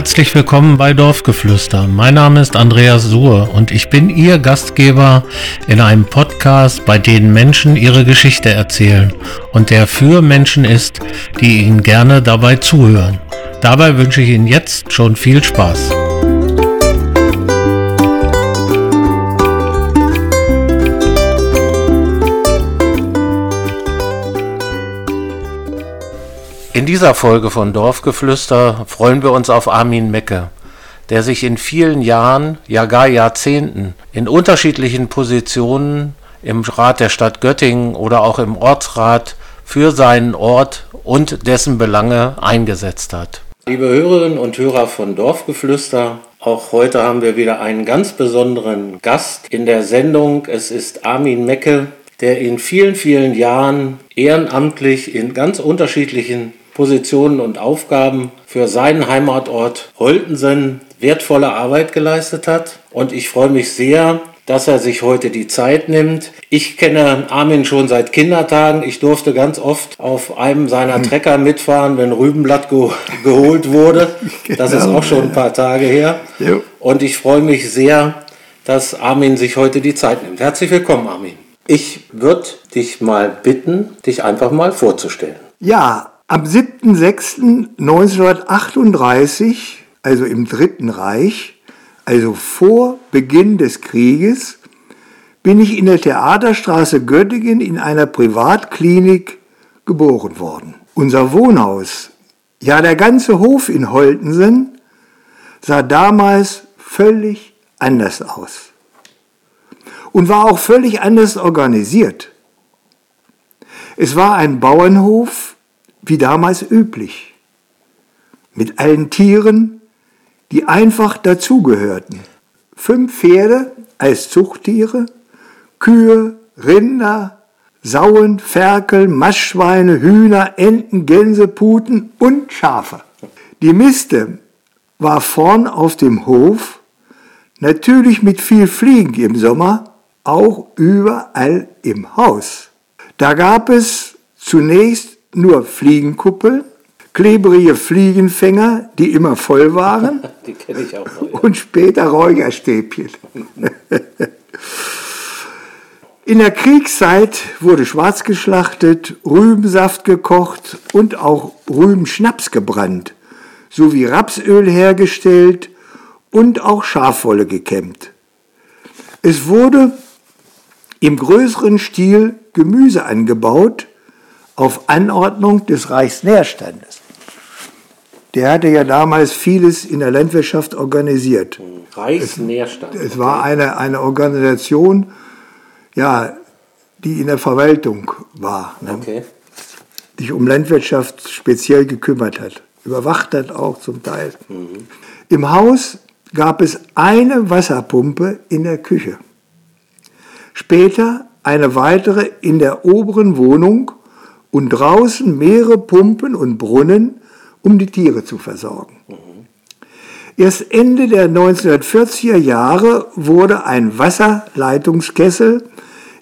herzlich willkommen bei Dorfgeflüster. Mein Name ist Andreas Suhr und ich bin Ihr Gastgeber in einem Podcast, bei dem Menschen ihre Geschichte erzählen und der für Menschen ist, die Ihnen gerne dabei zuhören. Dabei wünsche ich Ihnen jetzt schon viel Spaß. In dieser Folge von Dorfgeflüster freuen wir uns auf Armin Mecke, der sich in vielen Jahren, ja gar Jahrzehnten, in unterschiedlichen Positionen im Rat der Stadt Göttingen oder auch im Ortsrat für seinen Ort und dessen Belange eingesetzt hat. Liebe Hörerinnen und Hörer von Dorfgeflüster, auch heute haben wir wieder einen ganz besonderen Gast in der Sendung. Es ist Armin Mecke, der in vielen, vielen Jahren ehrenamtlich in ganz unterschiedlichen Positionen und Aufgaben für seinen Heimatort Holtensen wertvolle Arbeit geleistet hat. Und ich freue mich sehr, dass er sich heute die Zeit nimmt. Ich kenne Armin schon seit Kindertagen. Ich durfte ganz oft auf einem seiner hm. Trecker mitfahren, wenn Rübenblatt ge geholt wurde. Das ist auch schon ein paar Tage her. Und ich freue mich sehr, dass Armin sich heute die Zeit nimmt. Herzlich willkommen, Armin. Ich würde dich mal bitten, dich einfach mal vorzustellen. Ja, am 7.6.1938, also im Dritten Reich, also vor Beginn des Krieges, bin ich in der Theaterstraße Göttingen in einer Privatklinik geboren worden. Unser Wohnhaus, ja der ganze Hof in Holtensen, sah damals völlig anders aus und war auch völlig anders organisiert. Es war ein Bauernhof wie damals üblich, mit allen Tieren, die einfach dazugehörten. Fünf Pferde als Zuchttiere, Kühe, Rinder, Sauen, Ferkel, Maschweine, Hühner, Enten, Gänse, Puten und Schafe. Die Miste war vorn auf dem Hof, natürlich mit viel Fliegen im Sommer, auch überall im Haus. Da gab es zunächst nur Fliegenkuppeln, klebrige Fliegenfänger, die immer voll waren. die kenne ich auch noch, ja. Und später Räucherstäbchen. In der Kriegszeit wurde Schwarz geschlachtet, Rübensaft gekocht und auch Rübenschnaps gebrannt, sowie Rapsöl hergestellt und auch Schafwolle gekämmt. Es wurde im größeren Stil Gemüse angebaut, auf Anordnung des Reichsnährstandes. Der hatte ja damals vieles in der Landwirtschaft organisiert. Reichsnährstand. Es, es war eine, eine Organisation, ja, die in der Verwaltung war. Ne? Okay. Die sich um Landwirtschaft speziell gekümmert hat. Überwacht hat auch zum Teil. Mhm. Im Haus gab es eine Wasserpumpe in der Küche. Später eine weitere in der oberen Wohnung und draußen mehrere Pumpen und Brunnen, um die Tiere zu versorgen. Erst Ende der 1940er Jahre wurde ein Wasserleitungskessel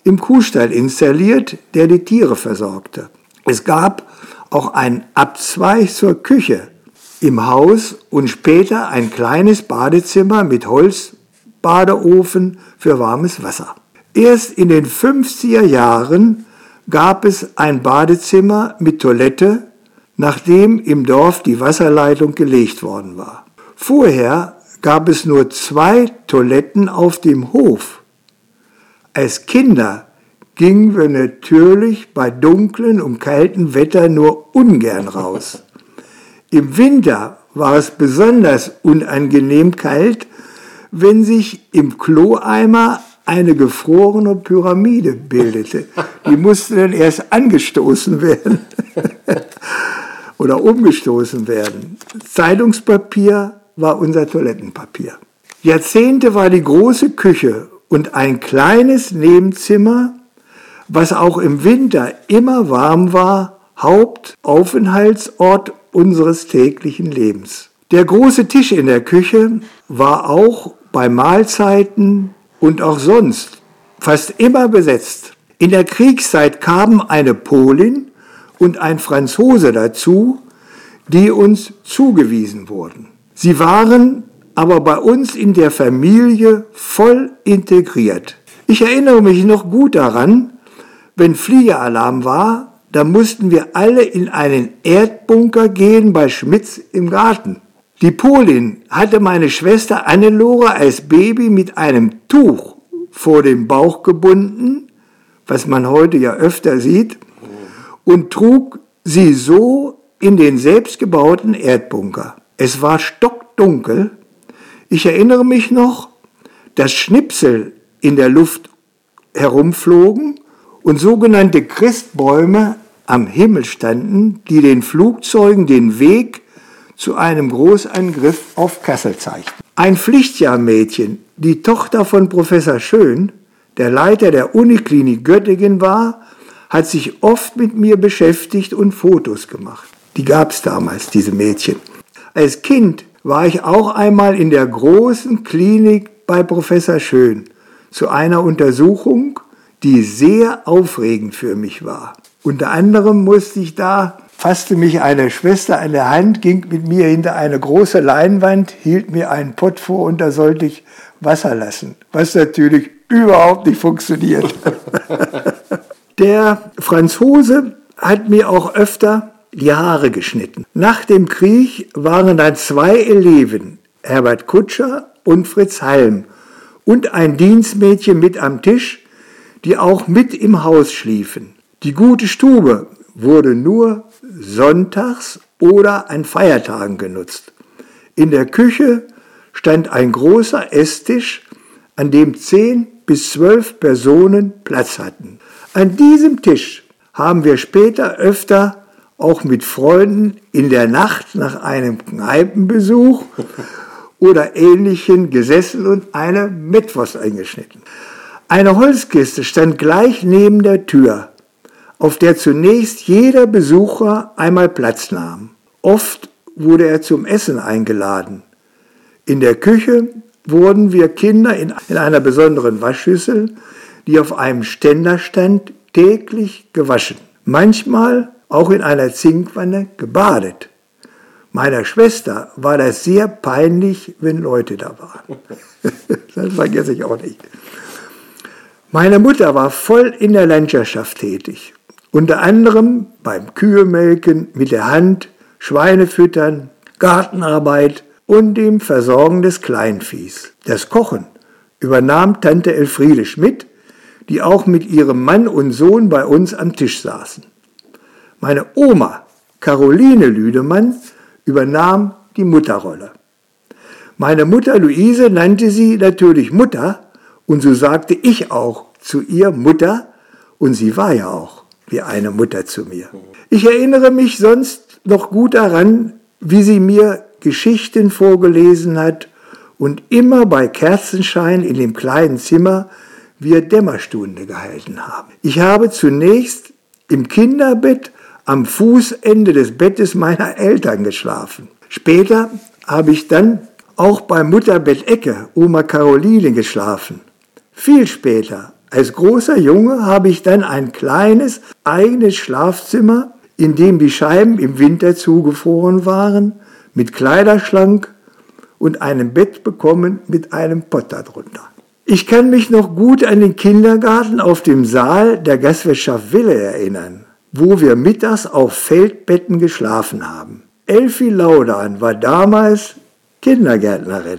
im Kuhstall installiert, der die Tiere versorgte. Es gab auch einen Abzweig zur Küche im Haus und später ein kleines Badezimmer mit Holzbadeofen für warmes Wasser. Erst in den 50er Jahren gab es ein Badezimmer mit Toilette, nachdem im Dorf die Wasserleitung gelegt worden war. Vorher gab es nur zwei Toiletten auf dem Hof. Als Kinder gingen wir natürlich bei dunklen und kaltem Wetter nur ungern raus. Im Winter war es besonders unangenehm kalt, wenn sich im Kloeimer eine gefrorene Pyramide bildete. Die musste dann erst angestoßen werden oder umgestoßen werden. Zeitungspapier war unser Toilettenpapier. Jahrzehnte war die große Küche und ein kleines Nebenzimmer, was auch im Winter immer warm war, Hauptaufenthaltsort unseres täglichen Lebens. Der große Tisch in der Küche war auch bei Mahlzeiten und auch sonst fast immer besetzt. In der Kriegszeit kamen eine Polin und ein Franzose dazu, die uns zugewiesen wurden. Sie waren aber bei uns in der Familie voll integriert. Ich erinnere mich noch gut daran, wenn Fliegealarm war, da mussten wir alle in einen Erdbunker gehen bei Schmitz im Garten. Die Polin hatte meine Schwester Annelore als Baby mit einem Tuch vor dem Bauch gebunden, was man heute ja öfter sieht, und trug sie so in den selbstgebauten Erdbunker. Es war stockdunkel. Ich erinnere mich noch, dass Schnipsel in der Luft herumflogen und sogenannte Christbäume am Himmel standen, die den Flugzeugen den Weg zu einem Großangriff auf Kassel zeigten. Ein Pflichtjahrmädchen, die Tochter von Professor Schön, der Leiter der Uniklinik Göttingen war, hat sich oft mit mir beschäftigt und Fotos gemacht. Die gab es damals, diese Mädchen. Als Kind war ich auch einmal in der großen Klinik bei Professor Schön zu einer Untersuchung, die sehr aufregend für mich war. Unter anderem musste ich da, fasste mich eine Schwester an der Hand, ging mit mir hinter eine große Leinwand, hielt mir einen Pott vor und da sollte ich Wasser lassen, was natürlich überhaupt nicht funktioniert. der Franzose hat mir auch öfter die Haare geschnitten. Nach dem Krieg waren dann zwei Eleven, Herbert Kutscher und Fritz Halm, und ein Dienstmädchen mit am Tisch, die auch mit im Haus schliefen. Die gute Stube wurde nur sonntags oder an Feiertagen genutzt. In der Küche stand ein großer Esstisch, an dem zehn bis zwölf Personen Platz hatten. An diesem Tisch haben wir später öfter auch mit Freunden in der Nacht nach einem Kneipenbesuch oder ähnlichen gesessen und eine Metwurst eingeschnitten. Eine Holzkiste stand gleich neben der Tür, auf der zunächst jeder Besucher einmal Platz nahm. Oft wurde er zum Essen eingeladen. In der Küche wurden wir Kinder in, in einer besonderen Waschschüssel, die auf einem Ständer stand, täglich gewaschen. Manchmal auch in einer Zinkwanne gebadet. Meiner Schwester war das sehr peinlich, wenn Leute da waren. das vergesse ich auch nicht. Meine Mutter war voll in der Landwirtschaft tätig, unter anderem beim Kühemelken mit der Hand, Schweine füttern, Gartenarbeit und dem Versorgen des Kleinviehs. Das Kochen übernahm Tante Elfriede Schmidt, die auch mit ihrem Mann und Sohn bei uns am Tisch saßen. Meine Oma, Caroline Lüdemann, übernahm die Mutterrolle. Meine Mutter Luise nannte sie natürlich Mutter, und so sagte ich auch zu ihr Mutter und sie war ja auch wie eine Mutter zu mir. Ich erinnere mich sonst noch gut daran, wie sie mir Geschichten vorgelesen hat und immer bei Kerzenschein in dem kleinen Zimmer wir Dämmerstunde gehalten haben. Ich habe zunächst im Kinderbett am Fußende des Bettes meiner Eltern geschlafen. Später habe ich dann auch beim Mutterbett Ecke, Oma Caroline, geschlafen. Viel später, als großer Junge, habe ich dann ein kleines eigenes Schlafzimmer, in dem die Scheiben im Winter zugefroren waren, mit Kleiderschrank und einem Bett bekommen mit einem Pott darunter. Ich kann mich noch gut an den Kindergarten auf dem Saal der Gastwirtschaft Wille erinnern, wo wir mittags auf Feldbetten geschlafen haben. Elfi Laudan war damals Kindergärtnerin.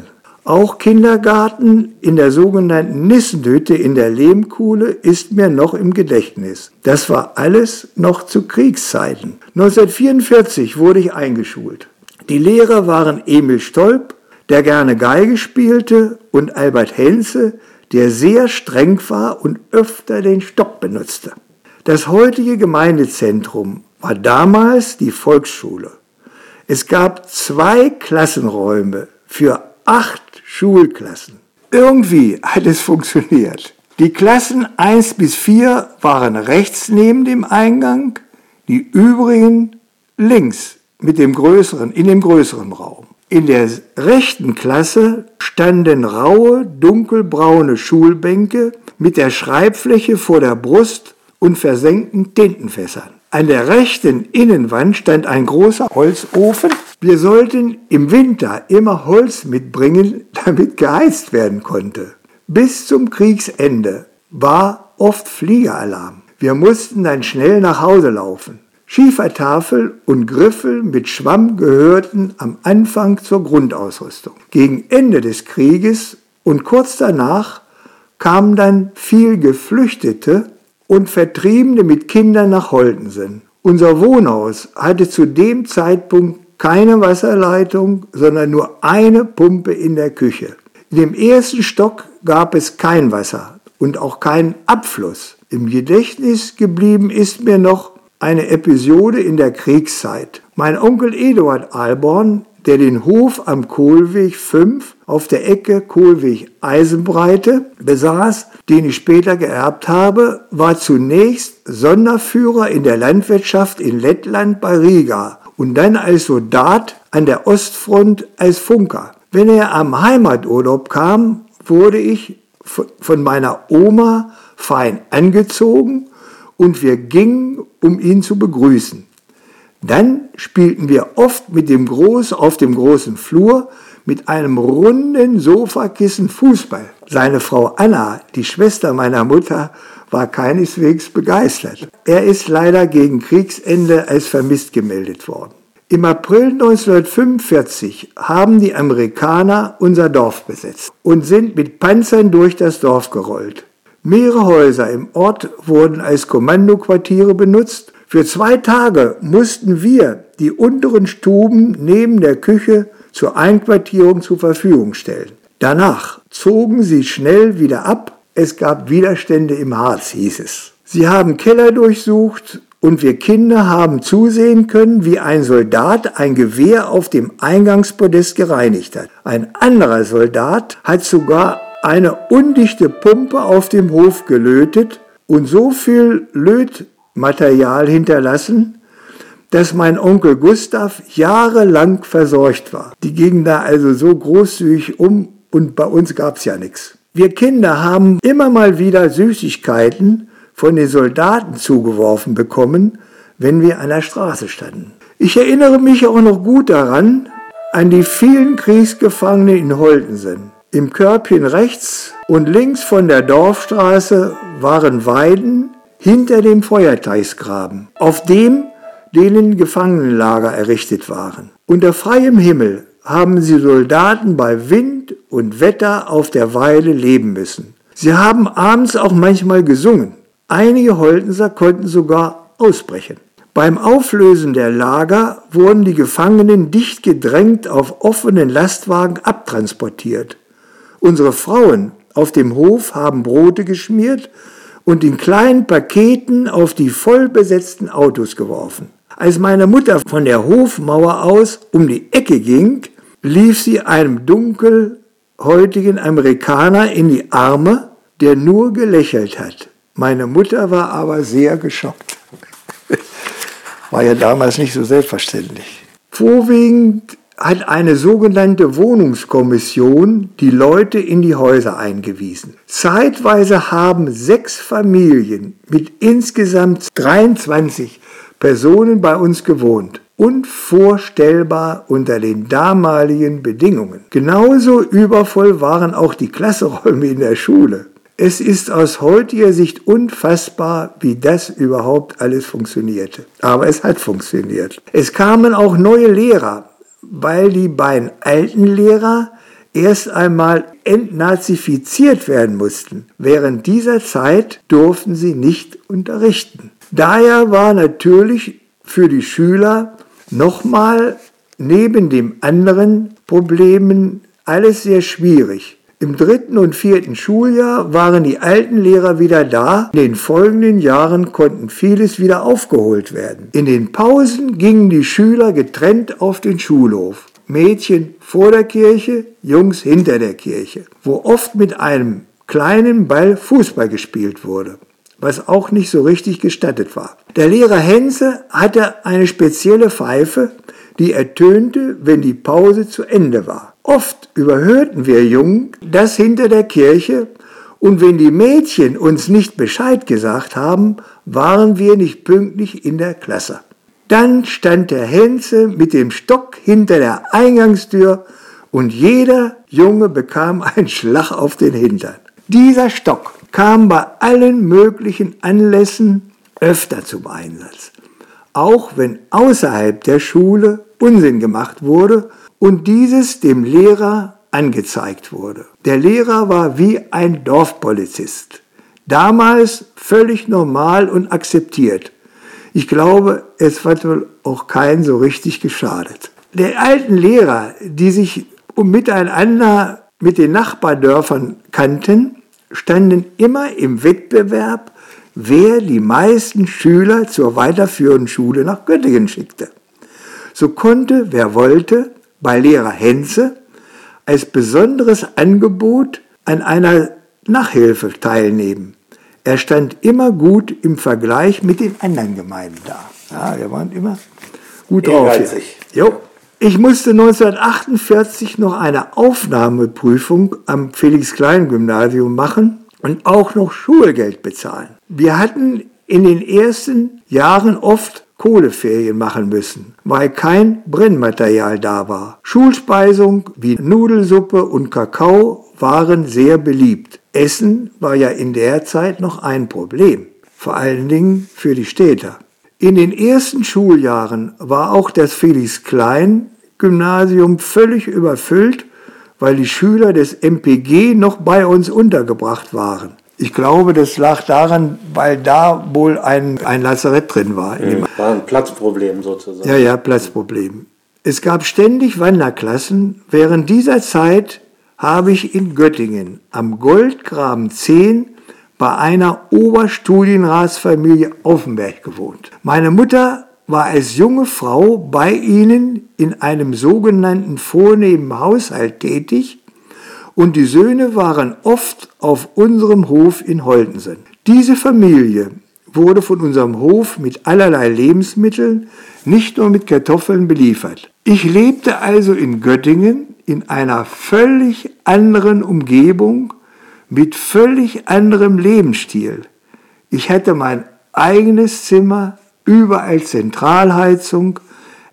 Auch Kindergarten in der sogenannten Nissenhütte in der Lehmkuhle ist mir noch im Gedächtnis. Das war alles noch zu Kriegszeiten. 1944 wurde ich eingeschult. Die Lehrer waren Emil Stolp, der gerne Geige spielte, und Albert Henze, der sehr streng war und öfter den Stock benutzte. Das heutige Gemeindezentrum war damals die Volksschule. Es gab zwei Klassenräume für acht Schulklassen. Irgendwie hat es funktioniert. Die Klassen 1 bis 4 waren rechts neben dem Eingang, die übrigen links mit dem größeren, in dem größeren Raum. In der rechten Klasse standen raue, dunkelbraune Schulbänke mit der Schreibfläche vor der Brust und versenkten Tintenfässern. An der rechten Innenwand stand ein großer Holzofen. Wir sollten im Winter immer Holz mitbringen, damit geheizt werden konnte. Bis zum Kriegsende war oft Fliegeralarm. Wir mussten dann schnell nach Hause laufen. Schiefertafel und Griffel mit Schwamm gehörten am Anfang zur Grundausrüstung. Gegen Ende des Krieges und kurz danach kamen dann viel Geflüchtete und Vertriebene mit Kindern nach Holtensen. Unser Wohnhaus hatte zu dem Zeitpunkt keine Wasserleitung, sondern nur eine Pumpe in der Küche. In dem ersten Stock gab es kein Wasser und auch keinen Abfluss. Im Gedächtnis geblieben ist mir noch eine Episode in der Kriegszeit. Mein Onkel Eduard Alborn, der den Hof am Kohlweg 5 auf der Ecke Kohlweg-Eisenbreite besaß, den ich später geerbt habe, war zunächst Sonderführer in der Landwirtschaft in Lettland bei Riga und dann als Soldat an der Ostfront als Funker. Wenn er am Heimaturlaub kam, wurde ich von meiner Oma fein angezogen und wir gingen, um ihn zu begrüßen. Dann spielten wir oft mit dem Groß auf dem großen Flur mit einem runden Sofakissen Fußball. Seine Frau Anna, die Schwester meiner Mutter, war keineswegs begeistert. Er ist leider gegen Kriegsende als vermisst gemeldet worden. Im April 1945 haben die Amerikaner unser Dorf besetzt und sind mit Panzern durch das Dorf gerollt. Mehrere Häuser im Ort wurden als Kommandoquartiere benutzt. Für zwei Tage mussten wir die unteren Stuben neben der Küche zur Einquartierung zur Verfügung stellen. Danach zogen sie schnell wieder ab. Es gab Widerstände im Harz, hieß es. Sie haben Keller durchsucht und wir Kinder haben zusehen können, wie ein Soldat ein Gewehr auf dem Eingangspodest gereinigt hat. Ein anderer Soldat hat sogar eine undichte Pumpe auf dem Hof gelötet und so viel Lötmaterial hinterlassen, dass mein Onkel Gustav jahrelang versorgt war. Die gingen da also so großzügig um und bei uns gab's ja nichts. Wir Kinder haben immer mal wieder Süßigkeiten von den Soldaten zugeworfen bekommen, wenn wir an der Straße standen. Ich erinnere mich auch noch gut daran, an die vielen Kriegsgefangenen in Holtensen. Im Körbchen rechts und links von der Dorfstraße waren Weiden hinter dem Feuerteichsgraben, auf dem denen Gefangenenlager errichtet waren. Unter freiem Himmel haben sie Soldaten bei Wind und Wetter auf der Weide leben müssen. Sie haben abends auch manchmal gesungen. Einige Holtenser konnten sogar ausbrechen. Beim Auflösen der Lager wurden die Gefangenen dicht gedrängt auf offenen Lastwagen abtransportiert. Unsere Frauen auf dem Hof haben Brote geschmiert und in kleinen Paketen auf die vollbesetzten Autos geworfen. Als meine Mutter von der Hofmauer aus um die Ecke ging, lief sie einem dunkelhäutigen Amerikaner in die Arme, der nur gelächelt hat. Meine Mutter war aber sehr geschockt. War ja damals nicht so selbstverständlich. Vorwiegend hat eine sogenannte Wohnungskommission die Leute in die Häuser eingewiesen. Zeitweise haben sechs Familien mit insgesamt 23 Personen bei uns gewohnt. Unvorstellbar unter den damaligen Bedingungen. Genauso übervoll waren auch die Klasseräume in der Schule. Es ist aus heutiger Sicht unfassbar, wie das überhaupt alles funktionierte. Aber es hat funktioniert. Es kamen auch neue Lehrer, weil die beiden alten Lehrer erst einmal entnazifiziert werden mussten. Während dieser Zeit durften sie nicht unterrichten. Daher war natürlich für die Schüler nochmal neben den anderen Problemen alles sehr schwierig. Im dritten und vierten Schuljahr waren die alten Lehrer wieder da. In den folgenden Jahren konnten vieles wieder aufgeholt werden. In den Pausen gingen die Schüler getrennt auf den Schulhof. Mädchen vor der Kirche, Jungs hinter der Kirche, wo oft mit einem kleinen Ball Fußball gespielt wurde was auch nicht so richtig gestattet war. Der Lehrer Henze hatte eine spezielle Pfeife, die ertönte, wenn die Pause zu Ende war. Oft überhörten wir Jungen das hinter der Kirche Und wenn die Mädchen uns nicht Bescheid gesagt haben, waren wir nicht pünktlich in der Klasse. Dann stand der Henze mit dem Stock hinter der Eingangstür und jeder Junge bekam einen Schlag auf den Hintern. Dieser Stock kam bei allen möglichen Anlässen öfter zum Einsatz. Auch wenn außerhalb der Schule Unsinn gemacht wurde und dieses dem Lehrer angezeigt wurde. Der Lehrer war wie ein Dorfpolizist. Damals völlig normal und akzeptiert. Ich glaube, es hat wohl auch keinen so richtig geschadet. Die alten Lehrer, die sich miteinander mit den Nachbardörfern kannten, standen immer im Wettbewerb, wer die meisten Schüler zur weiterführenden Schule nach Göttingen schickte. So konnte, wer wollte, bei Lehrer Henze als besonderes Angebot an einer Nachhilfe teilnehmen. Er stand immer gut im Vergleich mit den anderen Gemeinden da. Ja, wir waren immer gut drauf. Jo. Ich musste 1948 noch eine Aufnahmeprüfung am Felix-Klein-Gymnasium machen und auch noch Schulgeld bezahlen. Wir hatten in den ersten Jahren oft Kohleferien machen müssen, weil kein Brennmaterial da war. Schulspeisung wie Nudelsuppe und Kakao waren sehr beliebt. Essen war ja in der Zeit noch ein Problem, vor allen Dingen für die Städter. In den ersten Schuljahren war auch das Felix Klein Gymnasium völlig überfüllt, weil die Schüler des MPG noch bei uns untergebracht waren. Ich glaube, das lag daran, weil da wohl ein, ein Lazarett drin war. Mhm. War ein Platzproblem sozusagen. Ja, ja, Platzproblem. Es gab ständig Wanderklassen. Während dieser Zeit habe ich in Göttingen am Goldgraben 10 bei einer Oberstudienratsfamilie Offenberg gewohnt. Meine Mutter war als junge Frau bei ihnen in einem sogenannten vornehmen Haushalt tätig und die Söhne waren oft auf unserem Hof in Holtensen. Diese Familie wurde von unserem Hof mit allerlei Lebensmitteln, nicht nur mit Kartoffeln beliefert. Ich lebte also in Göttingen in einer völlig anderen Umgebung mit völlig anderem Lebensstil. Ich hatte mein eigenes Zimmer, überall Zentralheizung,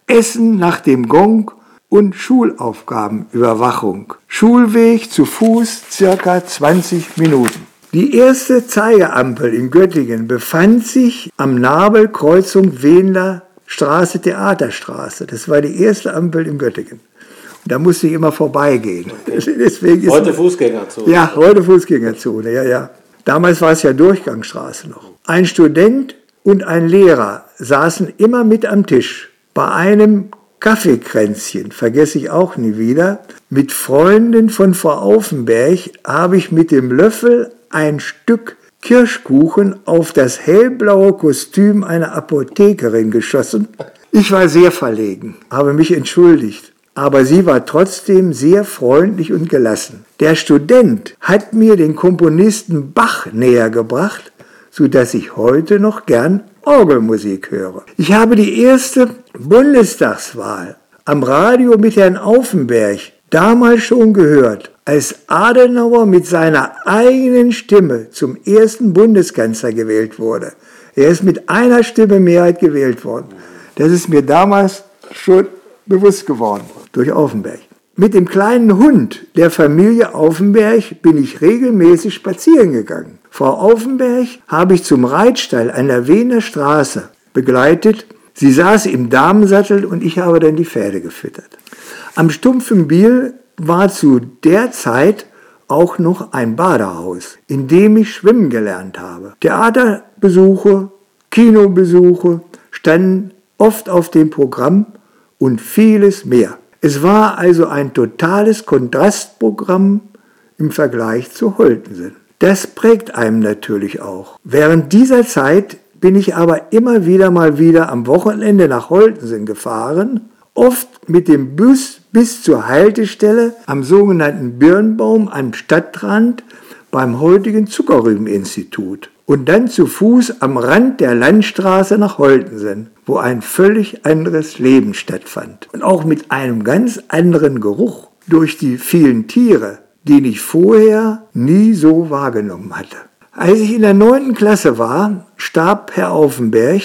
Essen nach dem Gong und Schulaufgabenüberwachung. Schulweg zu Fuß circa 20 Minuten. Die erste Zeigeampel in Göttingen befand sich am Nabelkreuzung Wendler Straße, Theaterstraße. Das war die erste Ampel in Göttingen. Da musste ich immer vorbeigehen. Deswegen heute Fußgängerzone. Ja, heute Fußgängerzone, ja, ja. Damals war es ja Durchgangsstraße noch. Ein Student und ein Lehrer saßen immer mit am Tisch. Bei einem Kaffeekränzchen, vergesse ich auch nie wieder, mit Freunden von Frau Aufenberg habe ich mit dem Löffel ein Stück Kirschkuchen auf das hellblaue Kostüm einer Apothekerin geschossen. Ich war sehr verlegen, habe mich entschuldigt aber sie war trotzdem sehr freundlich und gelassen. Der Student hat mir den Komponisten Bach näher gebracht, so dass ich heute noch gern Orgelmusik höre. Ich habe die erste Bundestagswahl am Radio mit Herrn Aufenberg damals schon gehört, als Adenauer mit seiner eigenen Stimme zum ersten Bundeskanzler gewählt wurde. Er ist mit einer Stimme Mehrheit gewählt worden. Das ist mir damals schon bewusst geworden durch Aufenberg. Mit dem kleinen Hund der Familie Aufenberg bin ich regelmäßig spazieren gegangen. Frau Aufenberg habe ich zum Reitstall an der Wiener Straße begleitet. Sie saß im Damensattel und ich habe dann die Pferde gefüttert. Am stumpfen Biel war zu der Zeit auch noch ein Badehaus, in dem ich schwimmen gelernt habe. Theaterbesuche, Kinobesuche standen oft auf dem Programm und vieles mehr. Es war also ein totales Kontrastprogramm im Vergleich zu Holtensen. Das prägt einem natürlich auch. Während dieser Zeit bin ich aber immer wieder mal wieder am Wochenende nach Holtensen gefahren, oft mit dem Bus bis zur Haltestelle am sogenannten Birnbaum am Stadtrand beim heutigen Zuckerrübeninstitut und dann zu Fuß am Rand der Landstraße nach Holtensen, wo ein völlig anderes Leben stattfand und auch mit einem ganz anderen Geruch. Durch die vielen Tiere den ich vorher nie so wahrgenommen hatte. Als ich in der neunten Klasse war, starb Herr Aufenberg,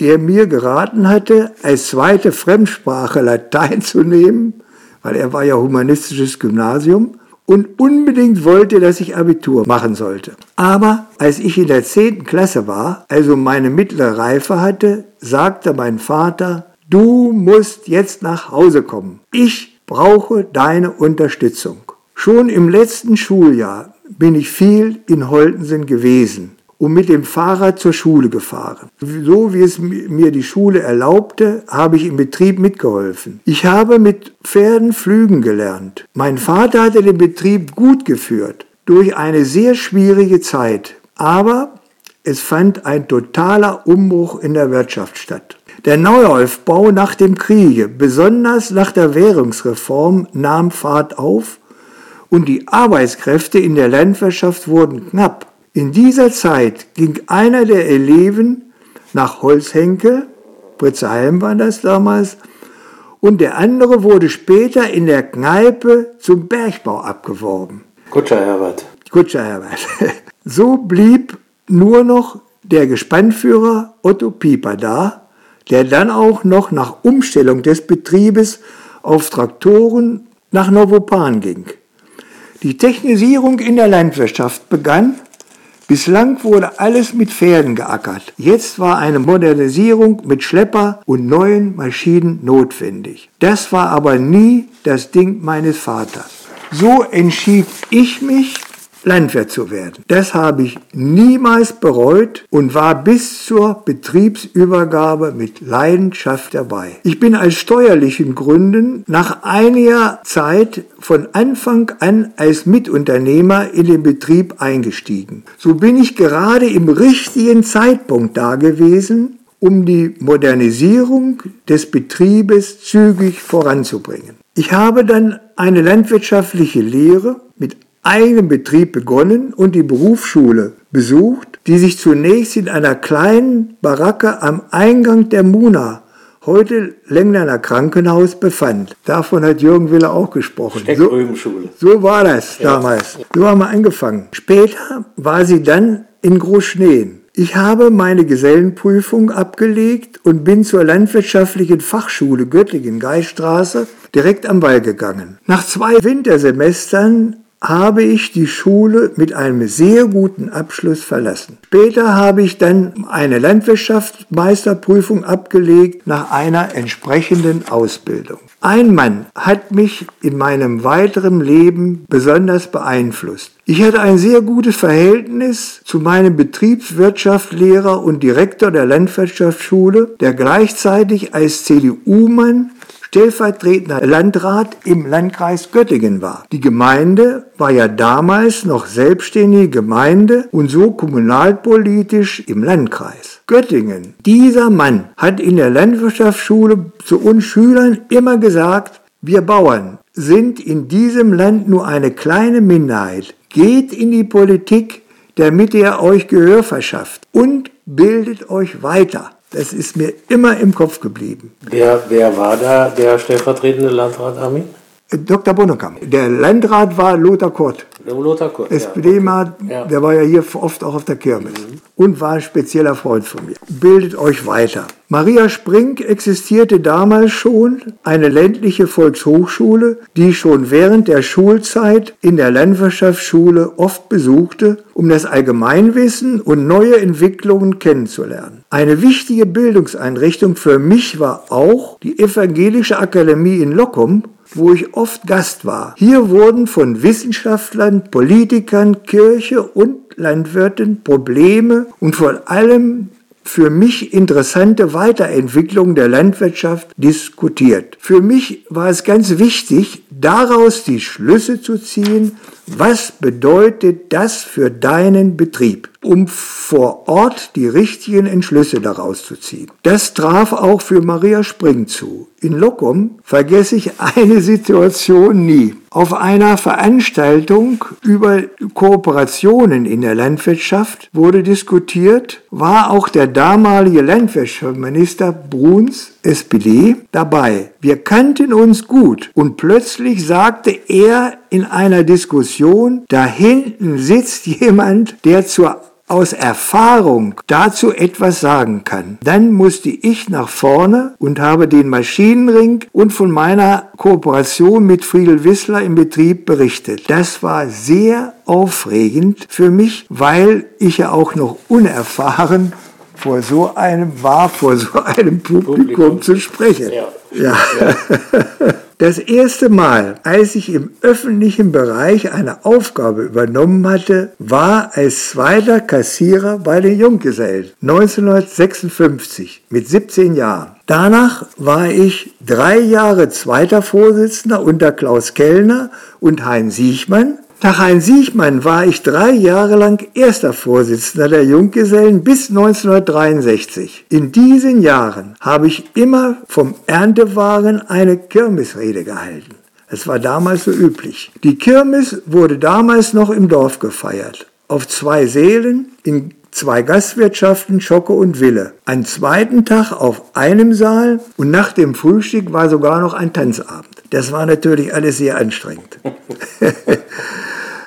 der mir geraten hatte, als zweite Fremdsprache Latein zu nehmen, weil er war ja humanistisches Gymnasium und unbedingt wollte, dass ich Abitur machen sollte. Aber als ich in der zehnten Klasse war, also meine mittlere Reife hatte, sagte mein Vater, du musst jetzt nach Hause kommen. Ich brauche deine Unterstützung. Schon im letzten Schuljahr bin ich viel in Holtensen gewesen und mit dem Fahrrad zur Schule gefahren. So wie es mir die Schule erlaubte, habe ich im Betrieb mitgeholfen. Ich habe mit Pferden Flügen gelernt. Mein Vater hatte den Betrieb gut geführt, durch eine sehr schwierige Zeit. Aber es fand ein totaler Umbruch in der Wirtschaft statt. Der Neuaufbau nach dem Kriege, besonders nach der Währungsreform, nahm Fahrt auf und die Arbeitskräfte in der Landwirtschaft wurden knapp. In dieser Zeit ging einer der Eleven nach Holzhenke, Pritzheim war das damals, und der andere wurde später in der Kneipe zum Bergbau abgeworben. Kutscher Herbert. Kutscher Herbert. So blieb nur noch der Gespannführer Otto Pieper da, der dann auch noch nach Umstellung des Betriebes auf Traktoren nach Novopan ging. Die Technisierung in der Landwirtschaft begann. Bislang wurde alles mit Pferden geackert. Jetzt war eine Modernisierung mit Schlepper und neuen Maschinen notwendig. Das war aber nie das Ding meines Vaters. So entschied ich mich Landwirt zu werden. Das habe ich niemals bereut und war bis zur Betriebsübergabe mit Leidenschaft dabei. Ich bin aus steuerlichen Gründen nach einiger Zeit von Anfang an als Mitunternehmer in den Betrieb eingestiegen. So bin ich gerade im richtigen Zeitpunkt da gewesen, um die Modernisierung des Betriebes zügig voranzubringen. Ich habe dann eine landwirtschaftliche Lehre mit eigenen Betrieb begonnen und die Berufsschule besucht, die sich zunächst in einer kleinen Baracke am Eingang der Muna, heute Lengleiner Krankenhaus, befand. Davon hat Jürgen Wille auch gesprochen. Steckrübenschule. So, so war das ja. damals. So haben wir angefangen. Später war sie dann in Großschneen. Ich habe meine Gesellenprüfung abgelegt und bin zur landwirtschaftlichen Fachschule Göttingen Geiststraße direkt am Wall gegangen. Nach zwei Wintersemestern habe ich die Schule mit einem sehr guten Abschluss verlassen. Später habe ich dann eine Landwirtschaftsmeisterprüfung abgelegt nach einer entsprechenden Ausbildung. Ein Mann hat mich in meinem weiteren Leben besonders beeinflusst. Ich hatte ein sehr gutes Verhältnis zu meinem Betriebswirtschaftslehrer und Direktor der Landwirtschaftsschule, der gleichzeitig als CDU-Mann stellvertretender Landrat im Landkreis Göttingen war. Die Gemeinde war ja damals noch selbstständige Gemeinde und so kommunalpolitisch im Landkreis. Göttingen, dieser Mann hat in der Landwirtschaftsschule zu uns Schülern immer gesagt, wir Bauern sind in diesem Land nur eine kleine Minderheit. Geht in die Politik, damit ihr euch Gehör verschafft und bildet euch weiter. Das ist mir immer im Kopf geblieben. Wer, wer war da der stellvertretende Landrat Armin? Dr. Bonnekamp. Der Landrat war Lothar Kurt. Lothar Kurt. SPD-Mann, ja. der war ja hier oft auch auf der Kirmes. Mhm. Und war ein spezieller Freund von mir. Bildet euch weiter. Maria Spring existierte damals schon eine ländliche Volkshochschule, die schon während der Schulzeit in der Landwirtschaftsschule oft besuchte, um das Allgemeinwissen und neue Entwicklungen kennenzulernen. Eine wichtige Bildungseinrichtung für mich war auch die Evangelische Akademie in Lockum, wo ich oft Gast war. Hier wurden von Wissenschaftlern, Politikern, Kirche und Landwirten Probleme und vor allem für mich interessante Weiterentwicklung der Landwirtschaft diskutiert. Für mich war es ganz wichtig, daraus die Schlüsse zu ziehen, was bedeutet das für deinen Betrieb, um vor Ort die richtigen Entschlüsse daraus zu ziehen. Das traf auch für Maria Spring zu. In Locum vergesse ich eine Situation nie. Auf einer Veranstaltung über Kooperationen in der Landwirtschaft wurde diskutiert, war auch der damalige Landwirtschaftsminister Bruns SPD dabei. Wir kannten uns gut und plötzlich sagte er in einer Diskussion, da hinten sitzt jemand, der zur aus Erfahrung dazu etwas sagen kann. Dann musste ich nach vorne und habe den Maschinenring und von meiner Kooperation mit Friedel Wissler im Betrieb berichtet. Das war sehr aufregend für mich, weil ich ja auch noch unerfahren vor so einem war, vor so einem Publikum, Publikum. zu sprechen. Ja. ja. Das erste Mal, als ich im öffentlichen Bereich eine Aufgabe übernommen hatte, war als zweiter Kassierer bei den Junggesellen 1956 mit 17 Jahren. Danach war ich drei Jahre zweiter Vorsitzender unter Klaus Kellner und Heinz Siechmann nach Heinz Siechmann war ich drei Jahre lang erster Vorsitzender der Junggesellen bis 1963. In diesen Jahren habe ich immer vom Erntewaren eine Kirmesrede gehalten. Es war damals so üblich. Die Kirmes wurde damals noch im Dorf gefeiert. Auf zwei Seelen, in zwei Gastwirtschaften, Schocke und Wille. Am zweiten Tag auf einem Saal und nach dem Frühstück war sogar noch ein Tanzabend. Das war natürlich alles sehr anstrengend.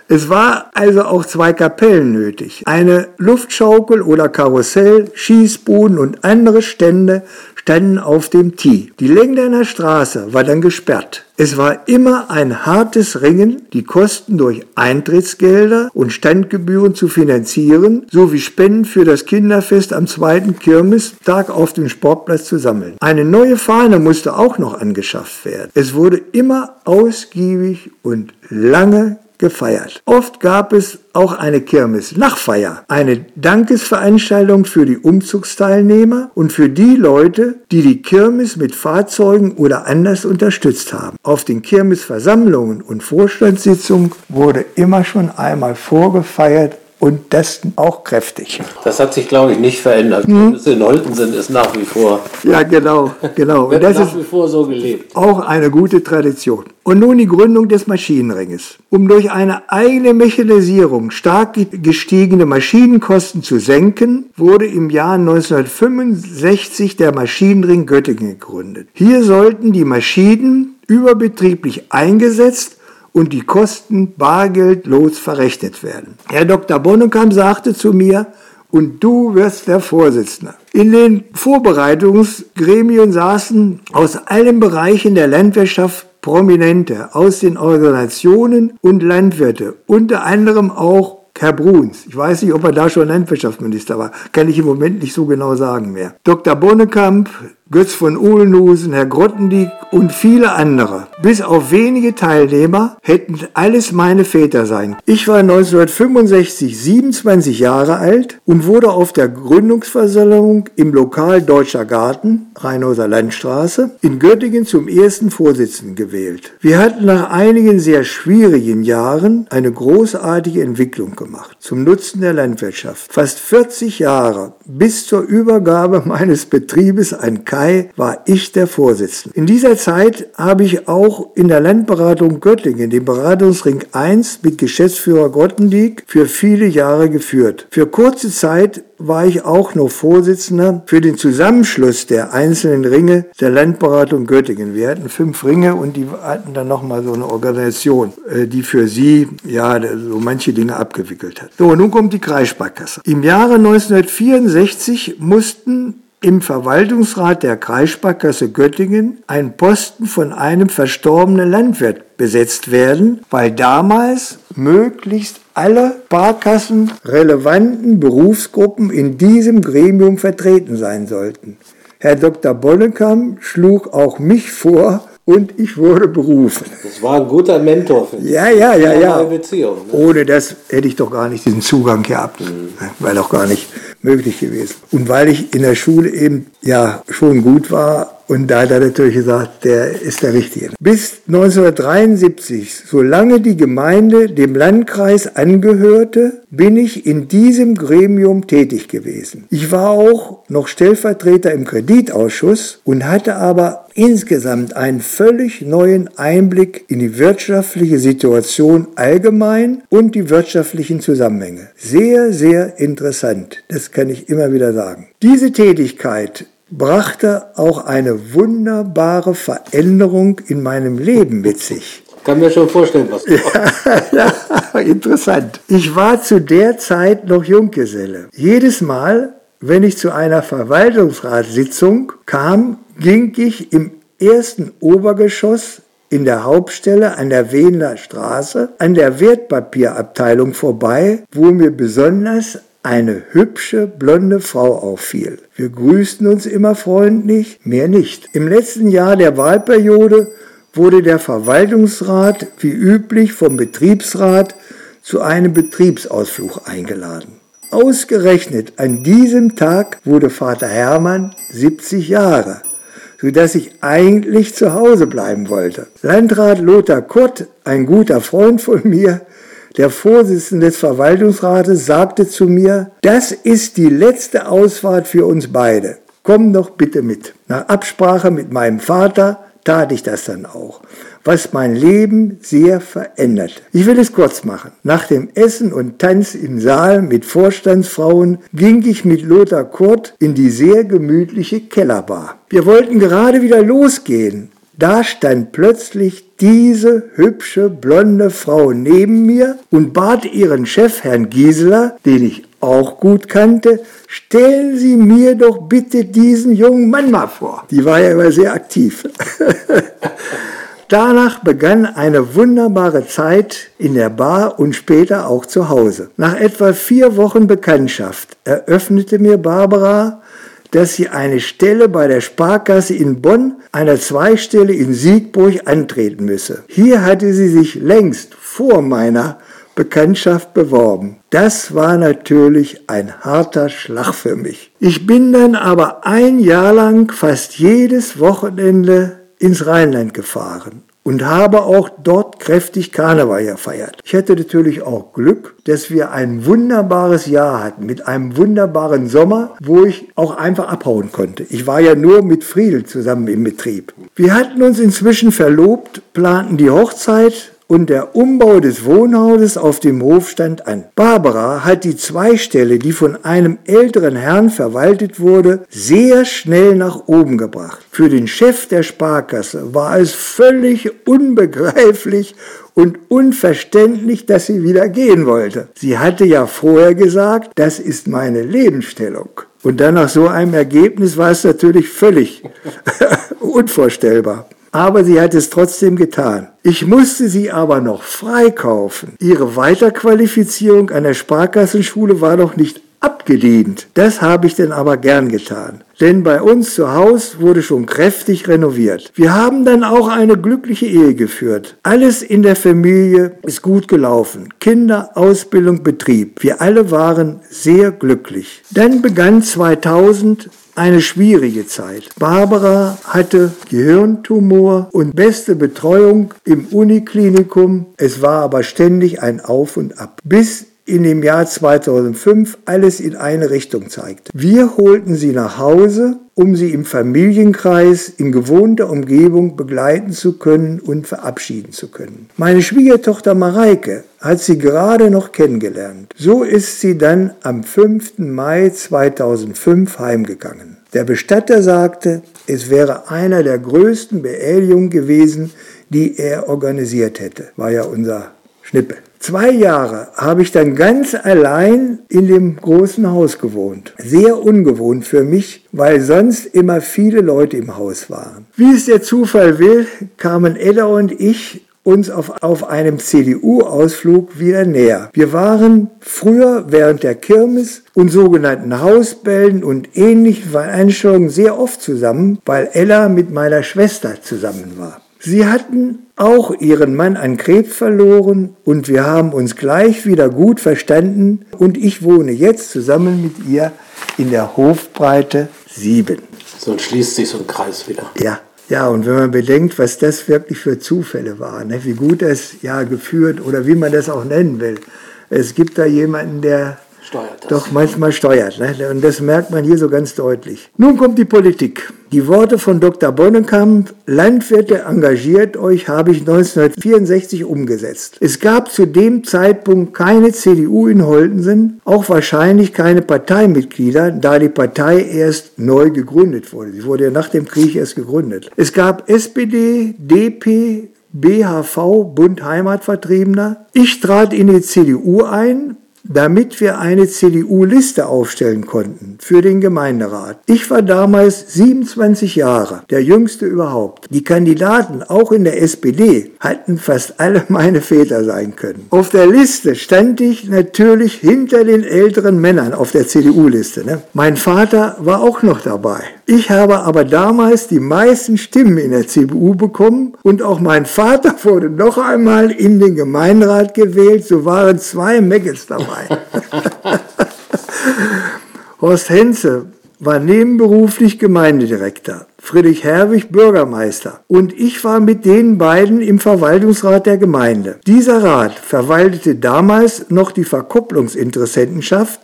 Es war also auch zwei Kapellen nötig. Eine Luftschaukel oder Karussell, Schießbuden und andere Stände standen auf dem Tee. Die Lengdener Straße war dann gesperrt. Es war immer ein hartes Ringen, die Kosten durch Eintrittsgelder und Standgebühren zu finanzieren, sowie Spenden für das Kinderfest am zweiten Kirmestag auf dem Sportplatz zu sammeln. Eine neue Fahne musste auch noch angeschafft werden. Es wurde immer ausgiebig und lange gefeiert. Oft gab es auch eine Kirmes-Nachfeier, eine Dankesveranstaltung für die Umzugsteilnehmer und für die Leute, die die Kirmes mit Fahrzeugen oder anders unterstützt haben. Auf den Kirmesversammlungen und Vorstandssitzungen wurde immer schon einmal vorgefeiert und das auch kräftig. Das hat sich, glaube ich, nicht verändert. Hm? in Holten sind ist nach wie vor. Ja, genau, genau. und das nach wie vor so gelebt. Auch eine gute Tradition. Und nun die Gründung des Maschinenringes. Um durch eine eigene Mechanisierung stark gestiegene Maschinenkosten zu senken, wurde im Jahr 1965 der Maschinenring Göttingen gegründet. Hier sollten die Maschinen überbetrieblich eingesetzt und die Kosten bargeldlos verrechnet werden. Herr Dr. Bonnekamp sagte zu mir, und du wirst der Vorsitzende. In den Vorbereitungsgremien saßen aus allen Bereichen der Landwirtschaft Prominente, aus den Organisationen und Landwirte, unter anderem auch Herr Bruns. Ich weiß nicht, ob er da schon Landwirtschaftsminister war. Kann ich im Moment nicht so genau sagen mehr. Dr. Bonnekamp, Götz von Uhlenhusen, Herr Grottendiek und viele andere. Bis auf wenige Teilnehmer hätten alles meine Väter sein. Ich war 1965 27 Jahre alt und wurde auf der Gründungsversammlung im Lokal Deutscher Garten, Rheinhauser Landstraße, in Göttingen zum ersten Vorsitzenden gewählt. Wir hatten nach einigen sehr schwierigen Jahren eine großartige Entwicklung gemacht zum Nutzen der Landwirtschaft. Fast 40 Jahre bis zur Übergabe meines Betriebes an Kai war ich der Vorsitzende. In dieser Zeit habe ich auch in der Landberatung Göttingen den Beratungsring 1 mit Geschäftsführer Grottendiek für viele Jahre geführt. Für kurze Zeit war ich auch noch Vorsitzender für den Zusammenschluss der einzelnen Ringe der Landberatung Göttingen. Wir hatten fünf Ringe und die hatten dann nochmal so eine Organisation, äh, die für sie ja so manche Dinge abgewickelt hat. So, nun kommt die Kreissparkasse. Im Jahre 1964 mussten im Verwaltungsrat der Kreissparkasse Göttingen ein Posten von einem verstorbenen Landwirt besetzt werden, weil damals möglichst alle Sparkassen relevanten Berufsgruppen in diesem Gremium vertreten sein sollten. Herr Dr. Bonnekamp schlug auch mich vor, und ich wurde berufen. Das war ein guter Mentor für Sie. Ja, ja, ja, ja. Beziehung, ne? Ohne das hätte ich doch gar nicht diesen Zugang gehabt. Mhm. War doch gar nicht möglich gewesen. Und weil ich in der Schule eben ja schon gut war, und da hat er natürlich gesagt, der ist der Richtige. Bis 1973, solange die Gemeinde dem Landkreis angehörte, bin ich in diesem Gremium tätig gewesen. Ich war auch noch Stellvertreter im Kreditausschuss und hatte aber insgesamt einen völlig neuen Einblick in die wirtschaftliche Situation allgemein und die wirtschaftlichen Zusammenhänge. Sehr, sehr interessant, das kann ich immer wieder sagen. Diese Tätigkeit brachte auch eine wunderbare Veränderung in meinem Leben mit sich. Kann mir schon vorstellen, was ja, ja, interessant. Ich war zu der Zeit noch Junggeselle. Jedes Mal, wenn ich zu einer Verwaltungsratssitzung kam, ging ich im ersten Obergeschoss in der Hauptstelle an der Wiener Straße an der Wertpapierabteilung vorbei, wo mir besonders eine hübsche blonde Frau auffiel. Wir grüßten uns immer freundlich, mehr nicht. Im letzten Jahr der Wahlperiode wurde der Verwaltungsrat wie üblich vom Betriebsrat zu einem Betriebsausflug eingeladen. Ausgerechnet an diesem Tag wurde Vater Hermann 70 Jahre sodass ich eigentlich zu Hause bleiben wollte. Landrat Lothar Kurt, ein guter Freund von mir, der Vorsitzende des Verwaltungsrates, sagte zu mir, das ist die letzte Ausfahrt für uns beide. Komm doch bitte mit. Nach Absprache mit meinem Vater tat ich das dann auch was mein Leben sehr verändert. Ich will es kurz machen. Nach dem Essen und Tanz im Saal mit Vorstandsfrauen ging ich mit Lothar Kurt in die sehr gemütliche Kellerbar. Wir wollten gerade wieder losgehen. Da stand plötzlich diese hübsche blonde Frau neben mir und bat ihren Chef, Herrn Gieseler, den ich auch gut kannte, stellen Sie mir doch bitte diesen jungen Mann mal vor. Die war ja immer sehr aktiv. Danach begann eine wunderbare Zeit in der Bar und später auch zu Hause. Nach etwa vier Wochen Bekanntschaft eröffnete mir Barbara, dass sie eine Stelle bei der Sparkasse in Bonn, einer Zweistelle in Siegburg antreten müsse. Hier hatte sie sich längst vor meiner Bekanntschaft beworben. Das war natürlich ein harter Schlag für mich. Ich bin dann aber ein Jahr lang fast jedes Wochenende ins Rheinland gefahren und habe auch dort kräftig Karneval gefeiert. Ich hatte natürlich auch Glück, dass wir ein wunderbares Jahr hatten mit einem wunderbaren Sommer, wo ich auch einfach abhauen konnte. Ich war ja nur mit Friedel zusammen im Betrieb. Wir hatten uns inzwischen verlobt, planten die Hochzeit und der Umbau des Wohnhauses auf dem Hof stand an. Barbara hat die Zweistelle, die von einem älteren Herrn verwaltet wurde, sehr schnell nach oben gebracht. Für den Chef der Sparkasse war es völlig unbegreiflich und unverständlich, dass sie wieder gehen wollte. Sie hatte ja vorher gesagt, das ist meine Lebensstellung. Und dann nach so einem Ergebnis war es natürlich völlig unvorstellbar aber sie hat es trotzdem getan. Ich musste sie aber noch freikaufen. Ihre Weiterqualifizierung an der Sparkassenschule war noch nicht abgedient. Das habe ich denn aber gern getan. Denn bei uns zu Hause wurde schon kräftig renoviert. Wir haben dann auch eine glückliche Ehe geführt. Alles in der Familie ist gut gelaufen. Kinder, Ausbildung, Betrieb. Wir alle waren sehr glücklich. Dann begann 2000 eine schwierige Zeit. Barbara hatte Gehirntumor und beste Betreuung im Uniklinikum. Es war aber ständig ein Auf und Ab. Bis in dem Jahr 2005 alles in eine Richtung zeigt. Wir holten sie nach Hause, um sie im Familienkreis in gewohnter Umgebung begleiten zu können und verabschieden zu können. Meine Schwiegertochter Mareike hat sie gerade noch kennengelernt. So ist sie dann am 5. Mai 2005 heimgegangen. Der Bestatter sagte, es wäre einer der größten Beerdigungen gewesen, die er organisiert hätte. War ja unser Schnippe. Zwei Jahre habe ich dann ganz allein in dem großen Haus gewohnt. Sehr ungewohnt für mich, weil sonst immer viele Leute im Haus waren. Wie es der Zufall will, kamen Ella und ich uns auf, auf einem CDU-Ausflug wieder näher. Wir waren früher während der Kirmes und sogenannten Hausbällen und ähnlichen Veranstaltungen sehr oft zusammen, weil Ella mit meiner Schwester zusammen war. Sie hatten auch ihren Mann an Krebs verloren und wir haben uns gleich wieder gut verstanden und ich wohne jetzt zusammen mit ihr in der Hofbreite 7. So schließt sich so ein Kreis wieder. Ja. Ja, und wenn man bedenkt, was das wirklich für Zufälle waren, ne, wie gut das ja geführt oder wie man das auch nennen will. Es gibt da jemanden, der steuert das. doch manchmal steuert. Ne? Und das merkt man hier so ganz deutlich. Nun kommt die Politik. Die Worte von Dr. Bonnenkamp, Landwirte engagiert euch, habe ich 1964 umgesetzt. Es gab zu dem Zeitpunkt keine CDU in Holtensen, auch wahrscheinlich keine Parteimitglieder, da die Partei erst neu gegründet wurde. Sie wurde ja nach dem Krieg erst gegründet. Es gab SPD, DP, BHV, Bund Heimatvertriebener. Ich trat in die CDU ein, damit wir eine CDU-Liste aufstellen konnten für den Gemeinderat. Ich war damals 27 Jahre, der jüngste überhaupt. Die Kandidaten, auch in der SPD, hatten fast alle meine Väter sein können. Auf der Liste stand ich natürlich hinter den älteren Männern auf der CDU-Liste. Ne? Mein Vater war auch noch dabei. Ich habe aber damals die meisten Stimmen in der CDU bekommen und auch mein Vater wurde noch einmal in den Gemeinderat gewählt. So waren zwei dabei dabei. Horst Henze war nebenberuflich Gemeindedirektor, Friedrich Herwig Bürgermeister und ich war mit den beiden im Verwaltungsrat der Gemeinde. Dieser Rat verwaltete damals noch die Verkopplungsinteressentenschaft,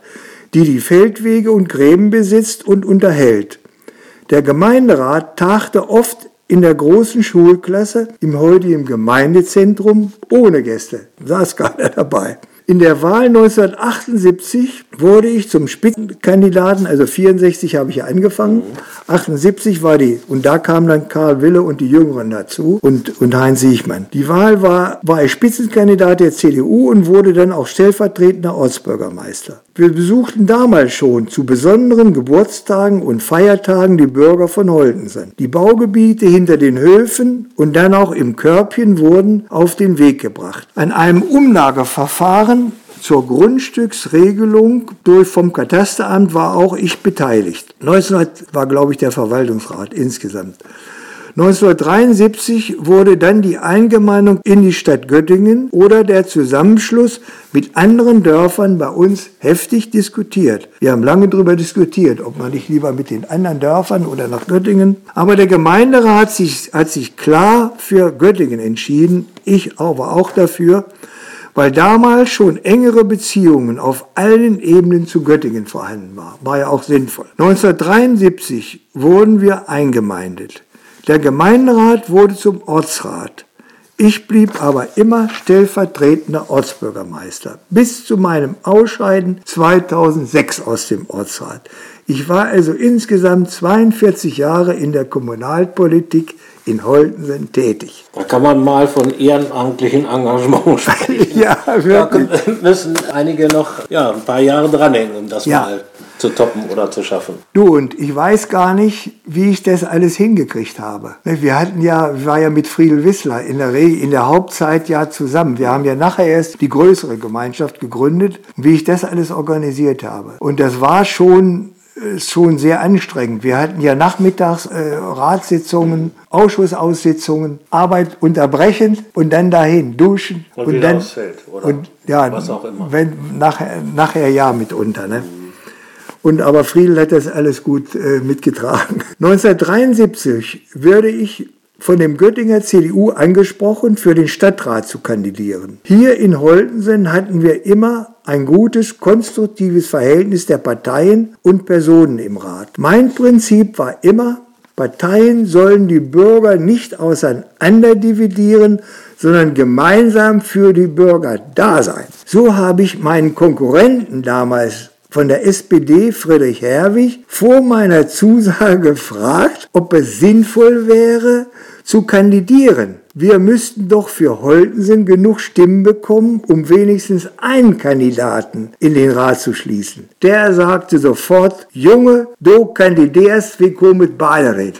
die die Feldwege und Gräben besitzt und unterhält. Der Gemeinderat tagte oft in der großen Schulklasse im heutigen Gemeindezentrum ohne Gäste, saß keiner dabei. In der Wahl 1978 wurde ich zum Spitzenkandidaten, also 64 habe ich angefangen, 78 war die, und da kamen dann Karl Wille und die Jüngeren dazu und, und Heinz Siechmann. Die Wahl war, war ich Spitzenkandidat der CDU und wurde dann auch stellvertretender Ortsbürgermeister. Wir besuchten damals schon zu besonderen Geburtstagen und Feiertagen die Bürger von Holtensen. Die Baugebiete hinter den Höfen und dann auch im Körbchen wurden auf den Weg gebracht. An einem Umlageverfahren zur Grundstücksregelung durch vom Katasteramt war auch ich beteiligt. 19 war, glaube ich, der Verwaltungsrat insgesamt. 1973 wurde dann die Eingemeindung in die Stadt Göttingen oder der Zusammenschluss mit anderen Dörfern bei uns heftig diskutiert. Wir haben lange darüber diskutiert, ob man nicht lieber mit den anderen Dörfern oder nach Göttingen. Aber der Gemeinderat hat sich, hat sich klar für Göttingen entschieden. Ich aber auch dafür weil damals schon engere Beziehungen auf allen Ebenen zu Göttingen vorhanden waren. War ja auch sinnvoll. 1973 wurden wir eingemeindet. Der Gemeinderat wurde zum Ortsrat. Ich blieb aber immer stellvertretender Ortsbürgermeister bis zu meinem Ausscheiden 2006 aus dem Ortsrat. Ich war also insgesamt 42 Jahre in der Kommunalpolitik in Holtensen tätig. Da kann man mal von ehrenamtlichen Engagement sprechen. ja, wirklich. Da müssen einige noch ja, ein paar Jahre dranhängen, um das ja. mal zu toppen oder zu schaffen. Du, und ich weiß gar nicht, wie ich das alles hingekriegt habe. Wir hatten ja, ich war ja mit Friedel Wissler in der, Re in der Hauptzeit ja zusammen. Wir haben ja nachher erst die größere Gemeinschaft gegründet, wie ich das alles organisiert habe. Und das war schon ist schon sehr anstrengend. Wir hatten ja nachmittags äh, Ratssitzungen, Ausschussaussitzungen, Arbeit unterbrechen und dann dahin duschen und, und dann oder und ja, was auch immer. Wenn, nachher, nachher ja mitunter. Ne? Und aber Friedel hat das alles gut äh, mitgetragen. 1973 würde ich von dem Göttinger CDU angesprochen, für den Stadtrat zu kandidieren. Hier in Holtensen hatten wir immer ein gutes, konstruktives Verhältnis der Parteien und Personen im Rat. Mein Prinzip war immer, Parteien sollen die Bürger nicht auseinander dividieren, sondern gemeinsam für die Bürger da sein. So habe ich meinen Konkurrenten damals von der SPD Friedrich Herwig vor meiner Zusage gefragt, ob es sinnvoll wäre, zu kandidieren. Wir müssten doch für Holtensen genug Stimmen bekommen, um wenigstens einen Kandidaten in den Rat zu schließen. Der sagte sofort, Junge, du kandidierst, wie komm mit beide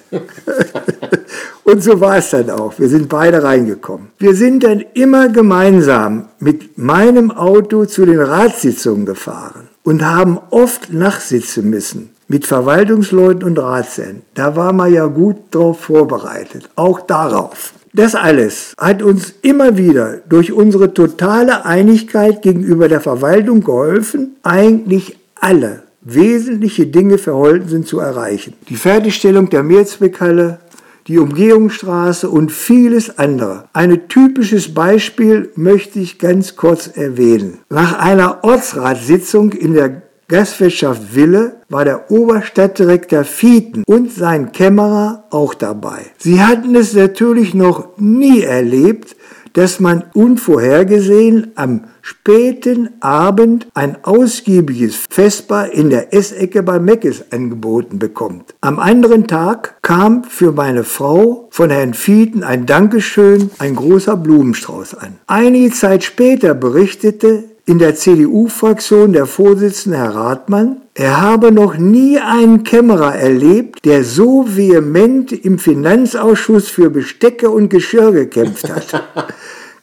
Und so war es dann auch. Wir sind beide reingekommen. Wir sind dann immer gemeinsam mit meinem Auto zu den Ratssitzungen gefahren und haben oft nachsitzen müssen mit Verwaltungsleuten und Ratsherren. Da war man ja gut drauf vorbereitet, auch darauf. Das alles hat uns immer wieder durch unsere totale Einigkeit gegenüber der Verwaltung geholfen, eigentlich alle wesentliche Dinge für Holtensen zu erreichen. Die Fertigstellung der Mehrzweckhalle, die Umgehungsstraße und vieles andere. Ein typisches Beispiel möchte ich ganz kurz erwähnen. Nach einer Ortsratssitzung in der Gastwirtschaft Wille war der Oberstadtdirektor Fieten und sein Kämmerer auch dabei. Sie hatten es natürlich noch nie erlebt, dass man unvorhergesehen am späten Abend ein ausgiebiges Vesper in der Essecke bei Meckes angeboten bekommt. Am anderen Tag kam für meine Frau von Herrn Fieten ein Dankeschön, ein großer Blumenstrauß an. Einige Zeit später berichtete in der CDU-Fraktion der Vorsitzende Herr Rathmann, er habe noch nie einen Kämmerer erlebt, der so vehement im Finanzausschuss für Bestecke und Geschirr gekämpft hat.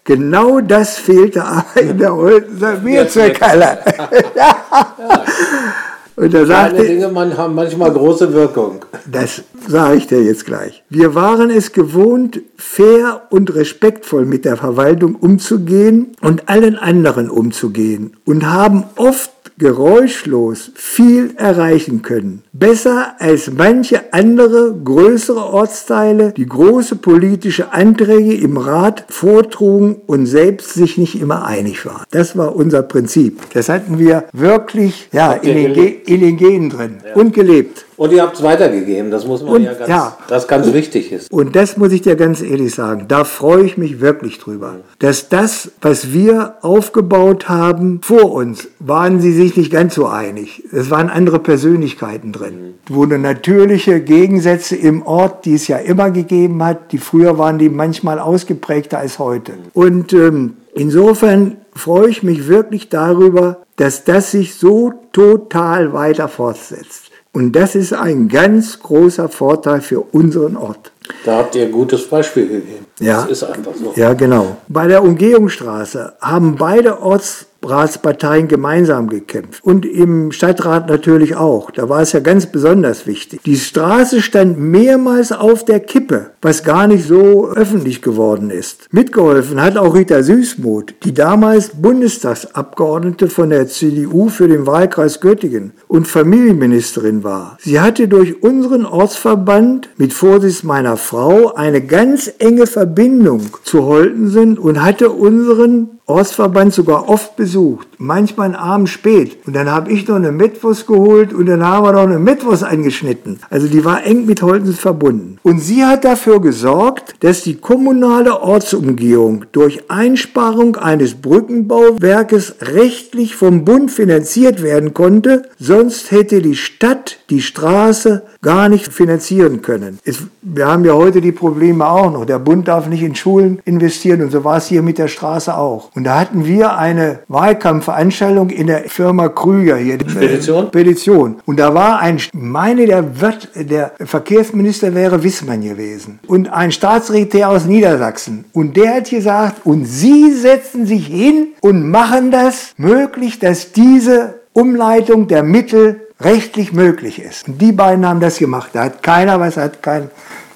Genau das fehlte aber in der Oldenser Bierzweckhalle. Und da sagte, Kleine Dinge haben manchmal große Wirkung. Das sage ich dir jetzt gleich. Wir waren es gewohnt, fair und respektvoll mit der Verwaltung umzugehen und allen anderen umzugehen und haben oft geräuschlos viel erreichen können. Besser als manche andere größere Ortsteile, die große politische Anträge im Rat vortrugen und selbst sich nicht immer einig waren. Das war unser Prinzip. Das hatten wir wirklich ja, in den, in den, Genen drin ja. und gelebt. Und ihr habt es weitergegeben, das muss man und, ja ganz, ja. das ganz wichtig ist. Und das muss ich dir ganz ehrlich sagen, da freue ich mich wirklich drüber, dass das, was wir aufgebaut haben, vor uns, waren sie sich nicht ganz so einig. Es waren andere Persönlichkeiten drin. Es wurden natürliche Gegensätze im Ort, die es ja immer gegeben hat, die früher waren die manchmal ausgeprägter als heute. Und ähm, insofern freue ich mich wirklich darüber, dass das sich so total weiter fortsetzt. Und das ist ein ganz großer Vorteil für unseren Ort. Da habt ihr ein gutes Beispiel gegeben. Ja, das ist einfach so. Ja, genau. Bei der Umgehungsstraße haben beide Orts Ratsparteien gemeinsam gekämpft. Und im Stadtrat natürlich auch. Da war es ja ganz besonders wichtig. Die Straße stand mehrmals auf der Kippe, was gar nicht so öffentlich geworden ist. Mitgeholfen hat auch Rita Süßmuth, die damals Bundestagsabgeordnete von der CDU für den Wahlkreis Göttingen und Familienministerin war. Sie hatte durch unseren Ortsverband mit Vorsitz meiner Frau eine ganz enge Verbindung zu Holtensen und hatte unseren Ortsverband sogar oft besucht, manchmal einen Abend spät. Und dann habe ich noch eine Metwurst geholt und dann haben wir noch eine Metwurst eingeschnitten. Also die war eng mit Holtens verbunden. Und sie hat dafür gesorgt, dass die kommunale Ortsumgehung durch Einsparung eines Brückenbauwerkes rechtlich vom Bund finanziert werden konnte. Sonst hätte die Stadt die Straße gar nicht finanzieren können. Es, wir haben ja heute die Probleme auch noch. Der Bund darf nicht in Schulen investieren und so war es hier mit der Straße auch. Und da hatten wir eine Wahlkampfveranstaltung in der Firma Krüger hier. Spedition? Spedition. Und da war ein, meine, der, Wirt, der Verkehrsminister wäre Wissmann gewesen. Und ein Staatssekretär aus Niedersachsen. Und der hat gesagt, und Sie setzen sich hin und machen das möglich, dass diese Umleitung der Mittel rechtlich möglich ist. Und die beiden haben das gemacht. Da hat keiner was, hat kein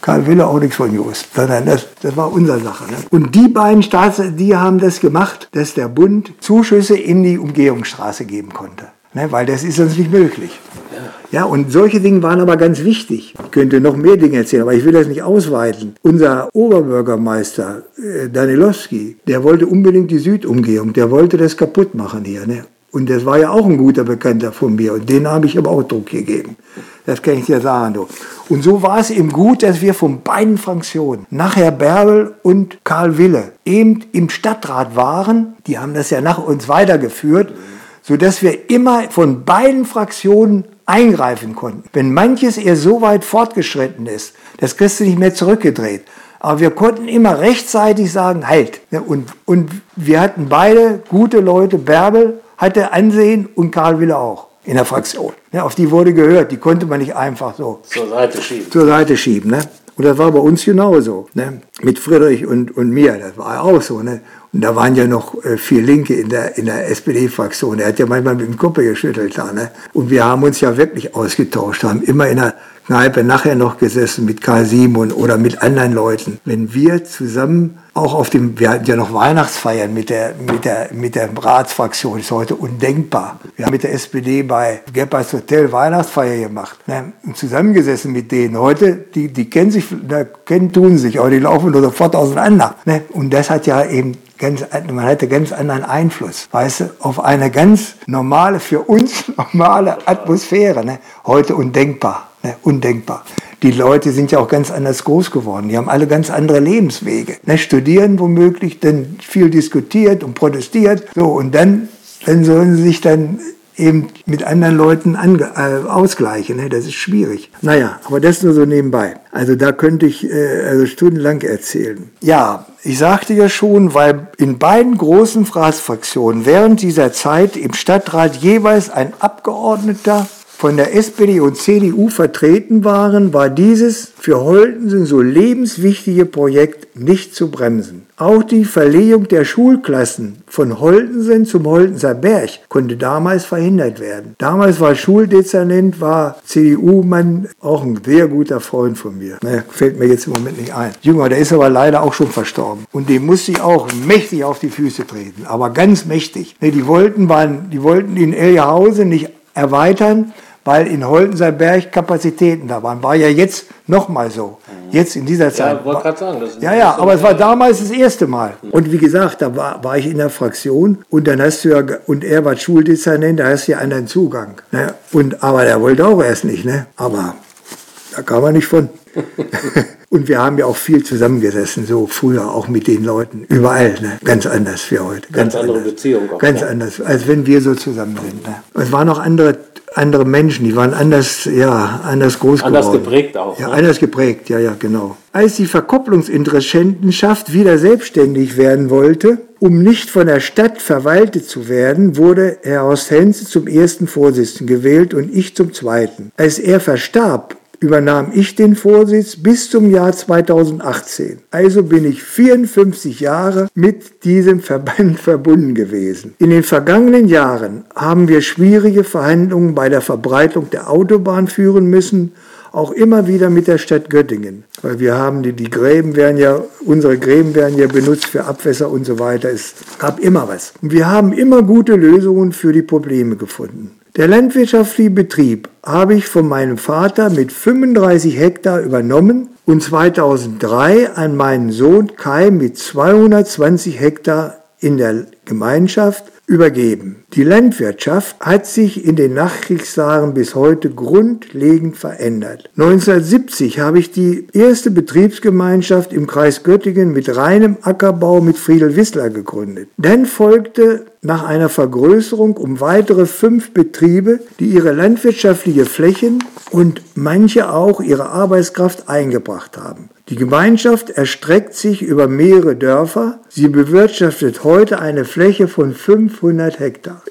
Karl Wille auch nichts von gewusst, sondern das, das war unsere Sache. Ne? Und die beiden Staats, die haben das gemacht, dass der Bund Zuschüsse in die Umgehungsstraße geben konnte. Ne? Weil das ist sonst nicht möglich. Ja, und solche Dinge waren aber ganz wichtig. Ich könnte noch mehr Dinge erzählen, aber ich will das nicht ausweiten. Unser Oberbürgermeister äh, Danilowski, der wollte unbedingt die Südumgehung, der wollte das kaputt machen hier. Ne? Und das war ja auch ein guter Bekannter von mir. Und den habe ich aber auch Druck gegeben. Das kann ich dir sagen. Du. Und so war es eben gut, dass wir von beiden Fraktionen, nachher Bärbel und Karl Wille, eben im Stadtrat waren. Die haben das ja nach uns weitergeführt, sodass wir immer von beiden Fraktionen eingreifen konnten. Wenn manches eher so weit fortgeschritten ist, das kriegst du nicht mehr zurückgedreht. Aber wir konnten immer rechtzeitig sagen, halt. Und, und wir hatten beide gute Leute, Bärbel hatte Ansehen und Karl Wille auch in der Fraktion. Ne, auf die wurde gehört, die konnte man nicht einfach so zur Seite schieben. Zur Seite schieben ne? Und das war bei uns genauso. Ne? Mit Friedrich und, und mir, das war auch so. Ne? Und da waren ja noch äh, vier Linke in der, in der SPD-Fraktion. Er hat ja manchmal mit dem Kopf geschüttelt da. Ne? Und wir haben uns ja wirklich ausgetauscht, haben immer in einer Kneipe nachher noch gesessen mit Karl Simon oder mit anderen Leuten. Wenn wir zusammen auch auf dem, wir hatten ja noch Weihnachtsfeiern mit der, mit der, mit der Ratsfraktion, ist heute undenkbar. Wir haben mit der SPD bei Geppers Hotel Weihnachtsfeier gemacht, ne, zusammengesessen mit denen. Heute, die, die kennen sich, da kennen, tun sich, aber die laufen nur sofort auseinander. Ne? Und das hat ja eben ganz, man hatte ganz anderen Einfluss, weißt du, auf eine ganz normale, für uns normale Atmosphäre. Ne? Heute undenkbar, ne? undenkbar. Die Leute sind ja auch ganz anders groß geworden. Die haben alle ganz andere Lebenswege. Ne? Studieren womöglich, dann viel diskutiert und protestiert. So, und dann, dann sollen sie sich dann eben mit anderen Leuten ange äh, ausgleichen. Ne? Das ist schwierig. Naja, aber das nur so nebenbei. Also da könnte ich äh, also stundenlang erzählen. Ja, ich sagte ja schon, weil in beiden großen Fraßfraktionen während dieser Zeit im Stadtrat jeweils ein Abgeordneter von der SPD und CDU vertreten waren, war dieses für Holtensen so lebenswichtige Projekt nicht zu bremsen. Auch die Verlegung der Schulklassen von Holtensen zum Holtenser Berg konnte damals verhindert werden. Damals war Schuldezernent, war CDU-Mann, auch ein sehr guter Freund von mir. Ne, fällt mir jetzt im Moment nicht ein. Jünger, der ist aber leider auch schon verstorben. Und dem musste ich auch mächtig auf die Füße treten, aber ganz mächtig. Ne, die wollten, waren, die wollten in Elgerhausen nicht erweitern, weil in Holtenser Kapazitäten da waren. War ja jetzt nochmal so. Jetzt in dieser Zeit. Ja, wollte gerade sagen. Das ja, ja, aber es war damals das erste Mal. Und wie gesagt, da war, war ich in der Fraktion und dann hast du ja, und er war Schuldezernent, da hast du ja anderen Zugang. Ne? Und, aber der wollte auch erst nicht, ne? Aber da kam er nicht von. und wir haben ja auch viel zusammengesessen, so früher auch mit den Leuten, überall, ne? ganz anders wie heute. Ganz, ganz andere Beziehungen. Ganz ja. anders, als wenn wir so zusammen sind. Ne? Es waren noch andere andere Menschen, die waren anders, ja, anders groß anders geworden. Anders geprägt auch. Ja, ne? anders geprägt, ja, ja, genau. Als die Verkopplungsinteressentenschaft wieder selbstständig werden wollte, um nicht von der Stadt verwaltet zu werden, wurde Herr Horst Henze zum ersten Vorsitzenden gewählt und ich zum zweiten. Als er verstarb, übernahm ich den Vorsitz bis zum Jahr 2018. Also bin ich 54 Jahre mit diesem Verband verbunden gewesen. In den vergangenen Jahren haben wir schwierige Verhandlungen bei der Verbreitung der Autobahn führen müssen, auch immer wieder mit der Stadt Göttingen. Weil wir haben die, die Gräben werden ja, unsere Gräben werden ja benutzt für Abwässer und so weiter. Es gab immer was. Und wir haben immer gute Lösungen für die Probleme gefunden. Der landwirtschaftliche Betrieb habe ich von meinem Vater mit 35 Hektar übernommen und 2003 an meinen Sohn Kai mit 220 Hektar in der Gemeinschaft übergeben. Die Landwirtschaft hat sich in den Nachkriegsjahren bis heute grundlegend verändert. 1970 habe ich die erste Betriebsgemeinschaft im Kreis Göttingen mit reinem Ackerbau mit Friedel Wissler gegründet. Dann folgte nach einer Vergrößerung um weitere fünf Betriebe, die ihre landwirtschaftliche Flächen und manche auch ihre Arbeitskraft eingebracht haben. Die Gemeinschaft erstreckt sich über mehrere Dörfer. Sie bewirtschaftet heute eine Fläche von 500 Hektar.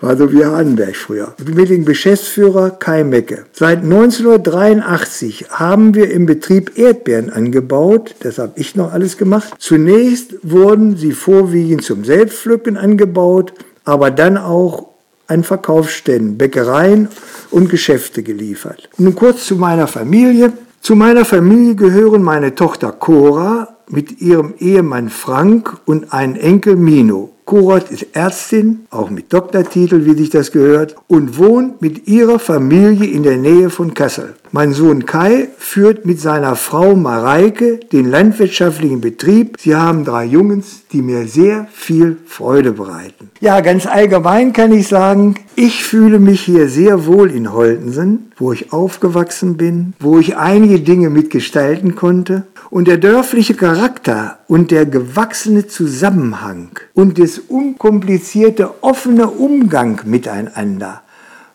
War so wie Hardenberg früher. Mit dem Geschäftsführer Kai Mecke. Seit 1983 haben wir im Betrieb Erdbeeren angebaut. Das habe ich noch alles gemacht. Zunächst wurden sie vorwiegend zum Selbstpflücken angebaut, aber dann auch an Verkaufsständen, Bäckereien und Geschäfte geliefert. Nun kurz zu meiner Familie. Zu meiner Familie gehören meine Tochter Cora mit ihrem Ehemann Frank und ein Enkel Mino. Kurot ist Ärztin, auch mit Doktortitel, wie sich das gehört, und wohnt mit ihrer Familie in der Nähe von Kassel. Mein Sohn Kai führt mit seiner Frau Mareike den landwirtschaftlichen Betrieb. Sie haben drei Jungs, die mir sehr viel Freude bereiten. Ja, ganz allgemein kann ich sagen, ich fühle mich hier sehr wohl in Holtensen, wo ich aufgewachsen bin, wo ich einige Dinge mitgestalten konnte und der dörfliche Charakter und der gewachsene Zusammenhang und das unkomplizierte offene Umgang miteinander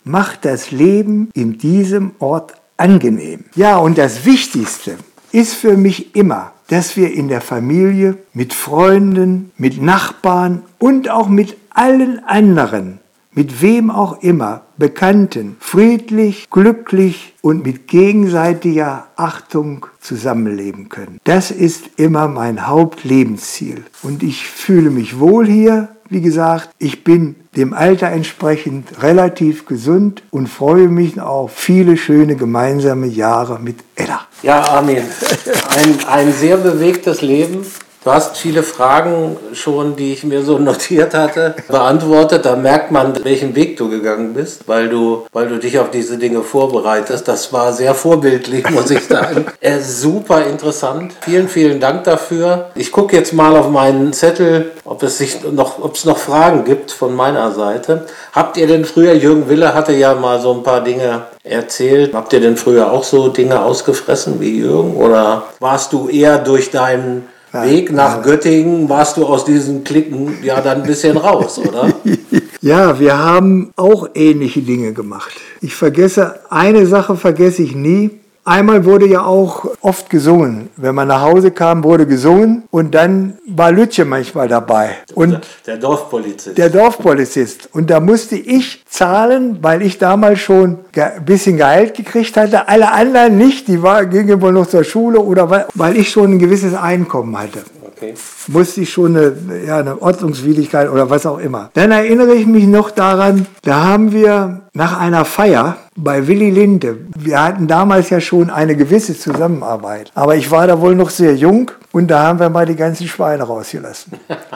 macht das Leben in diesem Ort angenehm. Ja, und das Wichtigste ist für mich immer, dass wir in der Familie mit Freunden, mit Nachbarn und auch mit allen anderen mit wem auch immer, Bekannten, friedlich, glücklich und mit gegenseitiger Achtung zusammenleben können. Das ist immer mein Hauptlebensziel. Und ich fühle mich wohl hier, wie gesagt, ich bin dem Alter entsprechend relativ gesund und freue mich auf viele schöne gemeinsame Jahre mit Edda. Ja, Armin, ein, ein sehr bewegtes Leben. Du hast viele Fragen schon, die ich mir so notiert hatte, beantwortet. Da merkt man, welchen Weg du gegangen bist, weil du, weil du dich auf diese Dinge vorbereitest. Das war sehr vorbildlich, muss ich sagen. äh, super interessant. Vielen, vielen Dank dafür. Ich gucke jetzt mal auf meinen Zettel, ob es sich noch, ob es noch Fragen gibt von meiner Seite. Habt ihr denn früher, Jürgen Wille hatte ja mal so ein paar Dinge erzählt. Habt ihr denn früher auch so Dinge ausgefressen wie Jürgen? Oder warst du eher durch deinen Weg nach nein. Göttingen warst du aus diesen Klicken ja dann ein bisschen raus, oder? ja, wir haben auch ähnliche Dinge gemacht. Ich vergesse, eine Sache vergesse ich nie. Einmal wurde ja auch oft gesungen. Wenn man nach Hause kam, wurde gesungen und dann war Lütje manchmal dabei. Und der Dorfpolizist. Der Dorfpolizist. Und da musste ich zahlen, weil ich damals schon ein bisschen Gehalt gekriegt hatte. Alle anderen nicht, die war, gingen wohl noch zur Schule oder weil, weil ich schon ein gewisses Einkommen hatte. Okay. Musste ich schon eine, ja, eine Ordnungswidrigkeit oder was auch immer. Dann erinnere ich mich noch daran, da haben wir nach einer Feier bei Willy Linde, wir hatten damals ja schon eine gewisse Zusammenarbeit, aber ich war da wohl noch sehr jung und da haben wir mal die ganzen Schweine rausgelassen.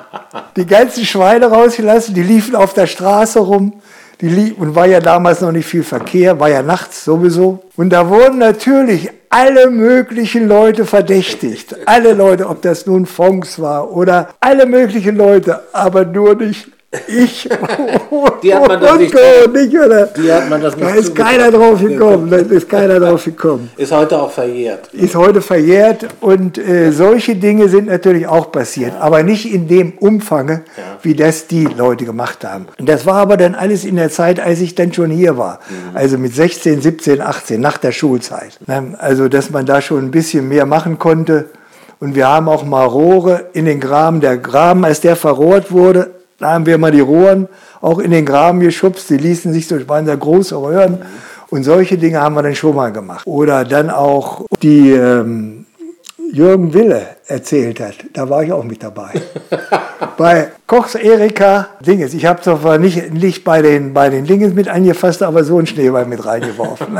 die ganzen Schweine rausgelassen, die liefen auf der Straße rum. Die lief, und war ja damals noch nicht viel Verkehr, war ja nachts sowieso. Und da wurden natürlich alle möglichen Leute verdächtigt. Alle Leute, ob das nun Fonks war oder alle möglichen Leute, aber nur nicht ich die hat man das nicht, nicht oder? Die hat man das nicht Da ist keiner drauf gekommen. Da ist keiner drauf gekommen. Ist heute auch verjährt. Ist heute verjährt und äh, solche Dinge sind natürlich auch passiert, ja. aber nicht in dem Umfang, ja. wie das die Leute gemacht haben. Und das war aber dann alles in der Zeit, als ich dann schon hier war. Mhm. Also mit 16, 17, 18, nach der Schulzeit. Also, dass man da schon ein bisschen mehr machen konnte. Und wir haben auch mal Rohre in den Graben. Der Graben, als der verrohrt wurde, da haben wir mal die Rohren auch in den Graben geschubst, die ließen sich durch, waren sehr große Röhren. Und solche Dinge haben wir dann schon mal gemacht. Oder dann auch die ähm, Jürgen Wille erzählt hat, da war ich auch mit dabei. bei Kochs Erika Dinges, ich habe zwar nicht, nicht bei, den, bei den Dinges mit angefasst, aber so einen Schneeball mit reingeworfen.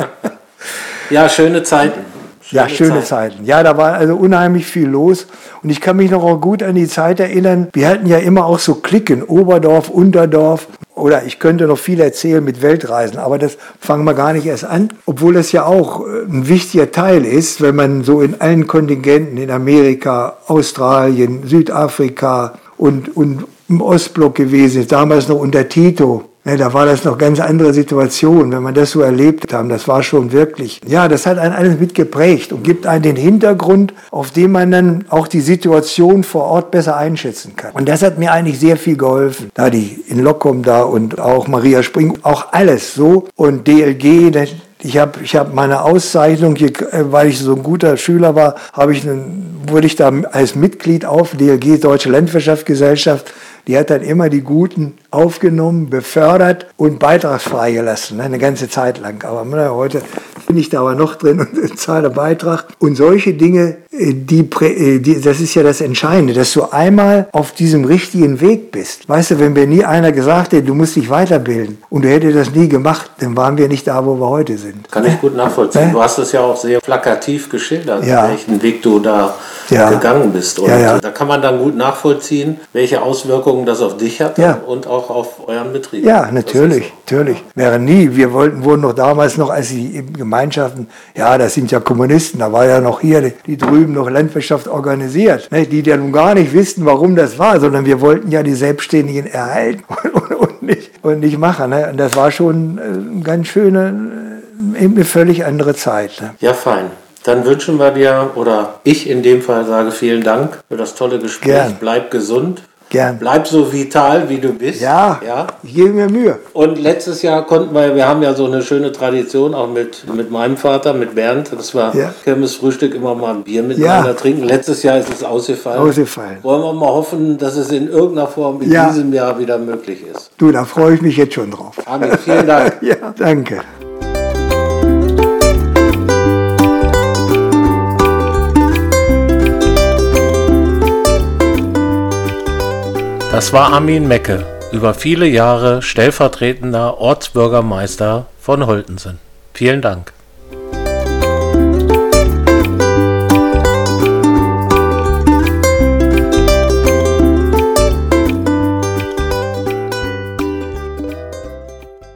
ja, schöne Zeiten. Schöne ja, schöne Zeit. Zeiten. Ja, da war also unheimlich viel los. Und ich kann mich noch auch gut an die Zeit erinnern. Wir hatten ja immer auch so Klicken, Oberdorf, Unterdorf. Oder ich könnte noch viel erzählen mit Weltreisen, aber das fangen wir gar nicht erst an. Obwohl das ja auch äh, ein wichtiger Teil ist, wenn man so in allen Kontingenten in Amerika, Australien, Südafrika und, und im Ostblock gewesen ist, damals noch unter Tito, Ne, da war das noch ganz andere Situation, wenn man das so erlebt haben. Das war schon wirklich, ja, das hat einen alles mitgeprägt und gibt einen den Hintergrund, auf dem man dann auch die Situation vor Ort besser einschätzen kann. Und das hat mir eigentlich sehr viel geholfen. Da die in Lockum da und auch Maria Spring, auch alles so. Und DLG, ich habe ich hab meine Auszeichnung, hier, äh, weil ich so ein guter Schüler war, habe ich einen, wurde ich da als Mitglied auf DLG Deutsche Landwirtschaftsgesellschaft die hat dann immer die Guten aufgenommen, befördert und beitragsfrei gelassen, ne, eine ganze Zeit lang. Aber heute bin ich da aber noch drin und zahle Beitrag. Und solche Dinge, die, äh, die, das ist ja das Entscheidende, dass du einmal auf diesem richtigen Weg bist. Weißt du, wenn mir nie einer gesagt hätte, du musst dich weiterbilden und du hättest das nie gemacht, dann waren wir nicht da, wo wir heute sind. Kann ich gut nachvollziehen. Du hast es ja auch sehr plakativ geschildert, ja. welchen Weg du da ja. gegangen bist. Und ja, da kann man dann gut nachvollziehen, welche Auswirkungen das auf dich hat und auch auf euren Betrieb. Ja, natürlich, so. natürlich. Wäre nie. Wir wollten, wurden noch damals noch, als die Gemeinschaften, ja, das sind ja Kommunisten, da war ja noch hier, die, die drüben noch Landwirtschaft organisiert, ne, die ja nun gar nicht wissen, warum das war, sondern wir wollten ja die Selbstständigen erhalten und, und, und nicht, und nicht machen. Ne? Und das war schon eine äh, ganz schöne, äh, eine völlig andere Zeit. Ne? Ja, fein. Dann wünschen wir dir, oder ich in dem Fall sage vielen Dank für das tolle Gespräch. Gern. Bleib gesund. Gern. Bleib so vital, wie du bist. Ja, ja, ich gebe mir Mühe. Und letztes Jahr konnten wir, wir haben ja so eine schöne Tradition, auch mit, mit meinem Vater, mit Bernd, das war ja. Frühstück immer mal ein Bier miteinander ja. trinken. Letztes Jahr ist es ausgefallen. Ausgefallen. Wollen wir mal hoffen, dass es in irgendeiner Form in ja. diesem Jahr wieder möglich ist. Du, da freue ich mich jetzt schon drauf. Amen. Vielen Dank. ja, danke. Das war Armin Mecke, über viele Jahre stellvertretender Ortsbürgermeister von Holtensen. Vielen Dank.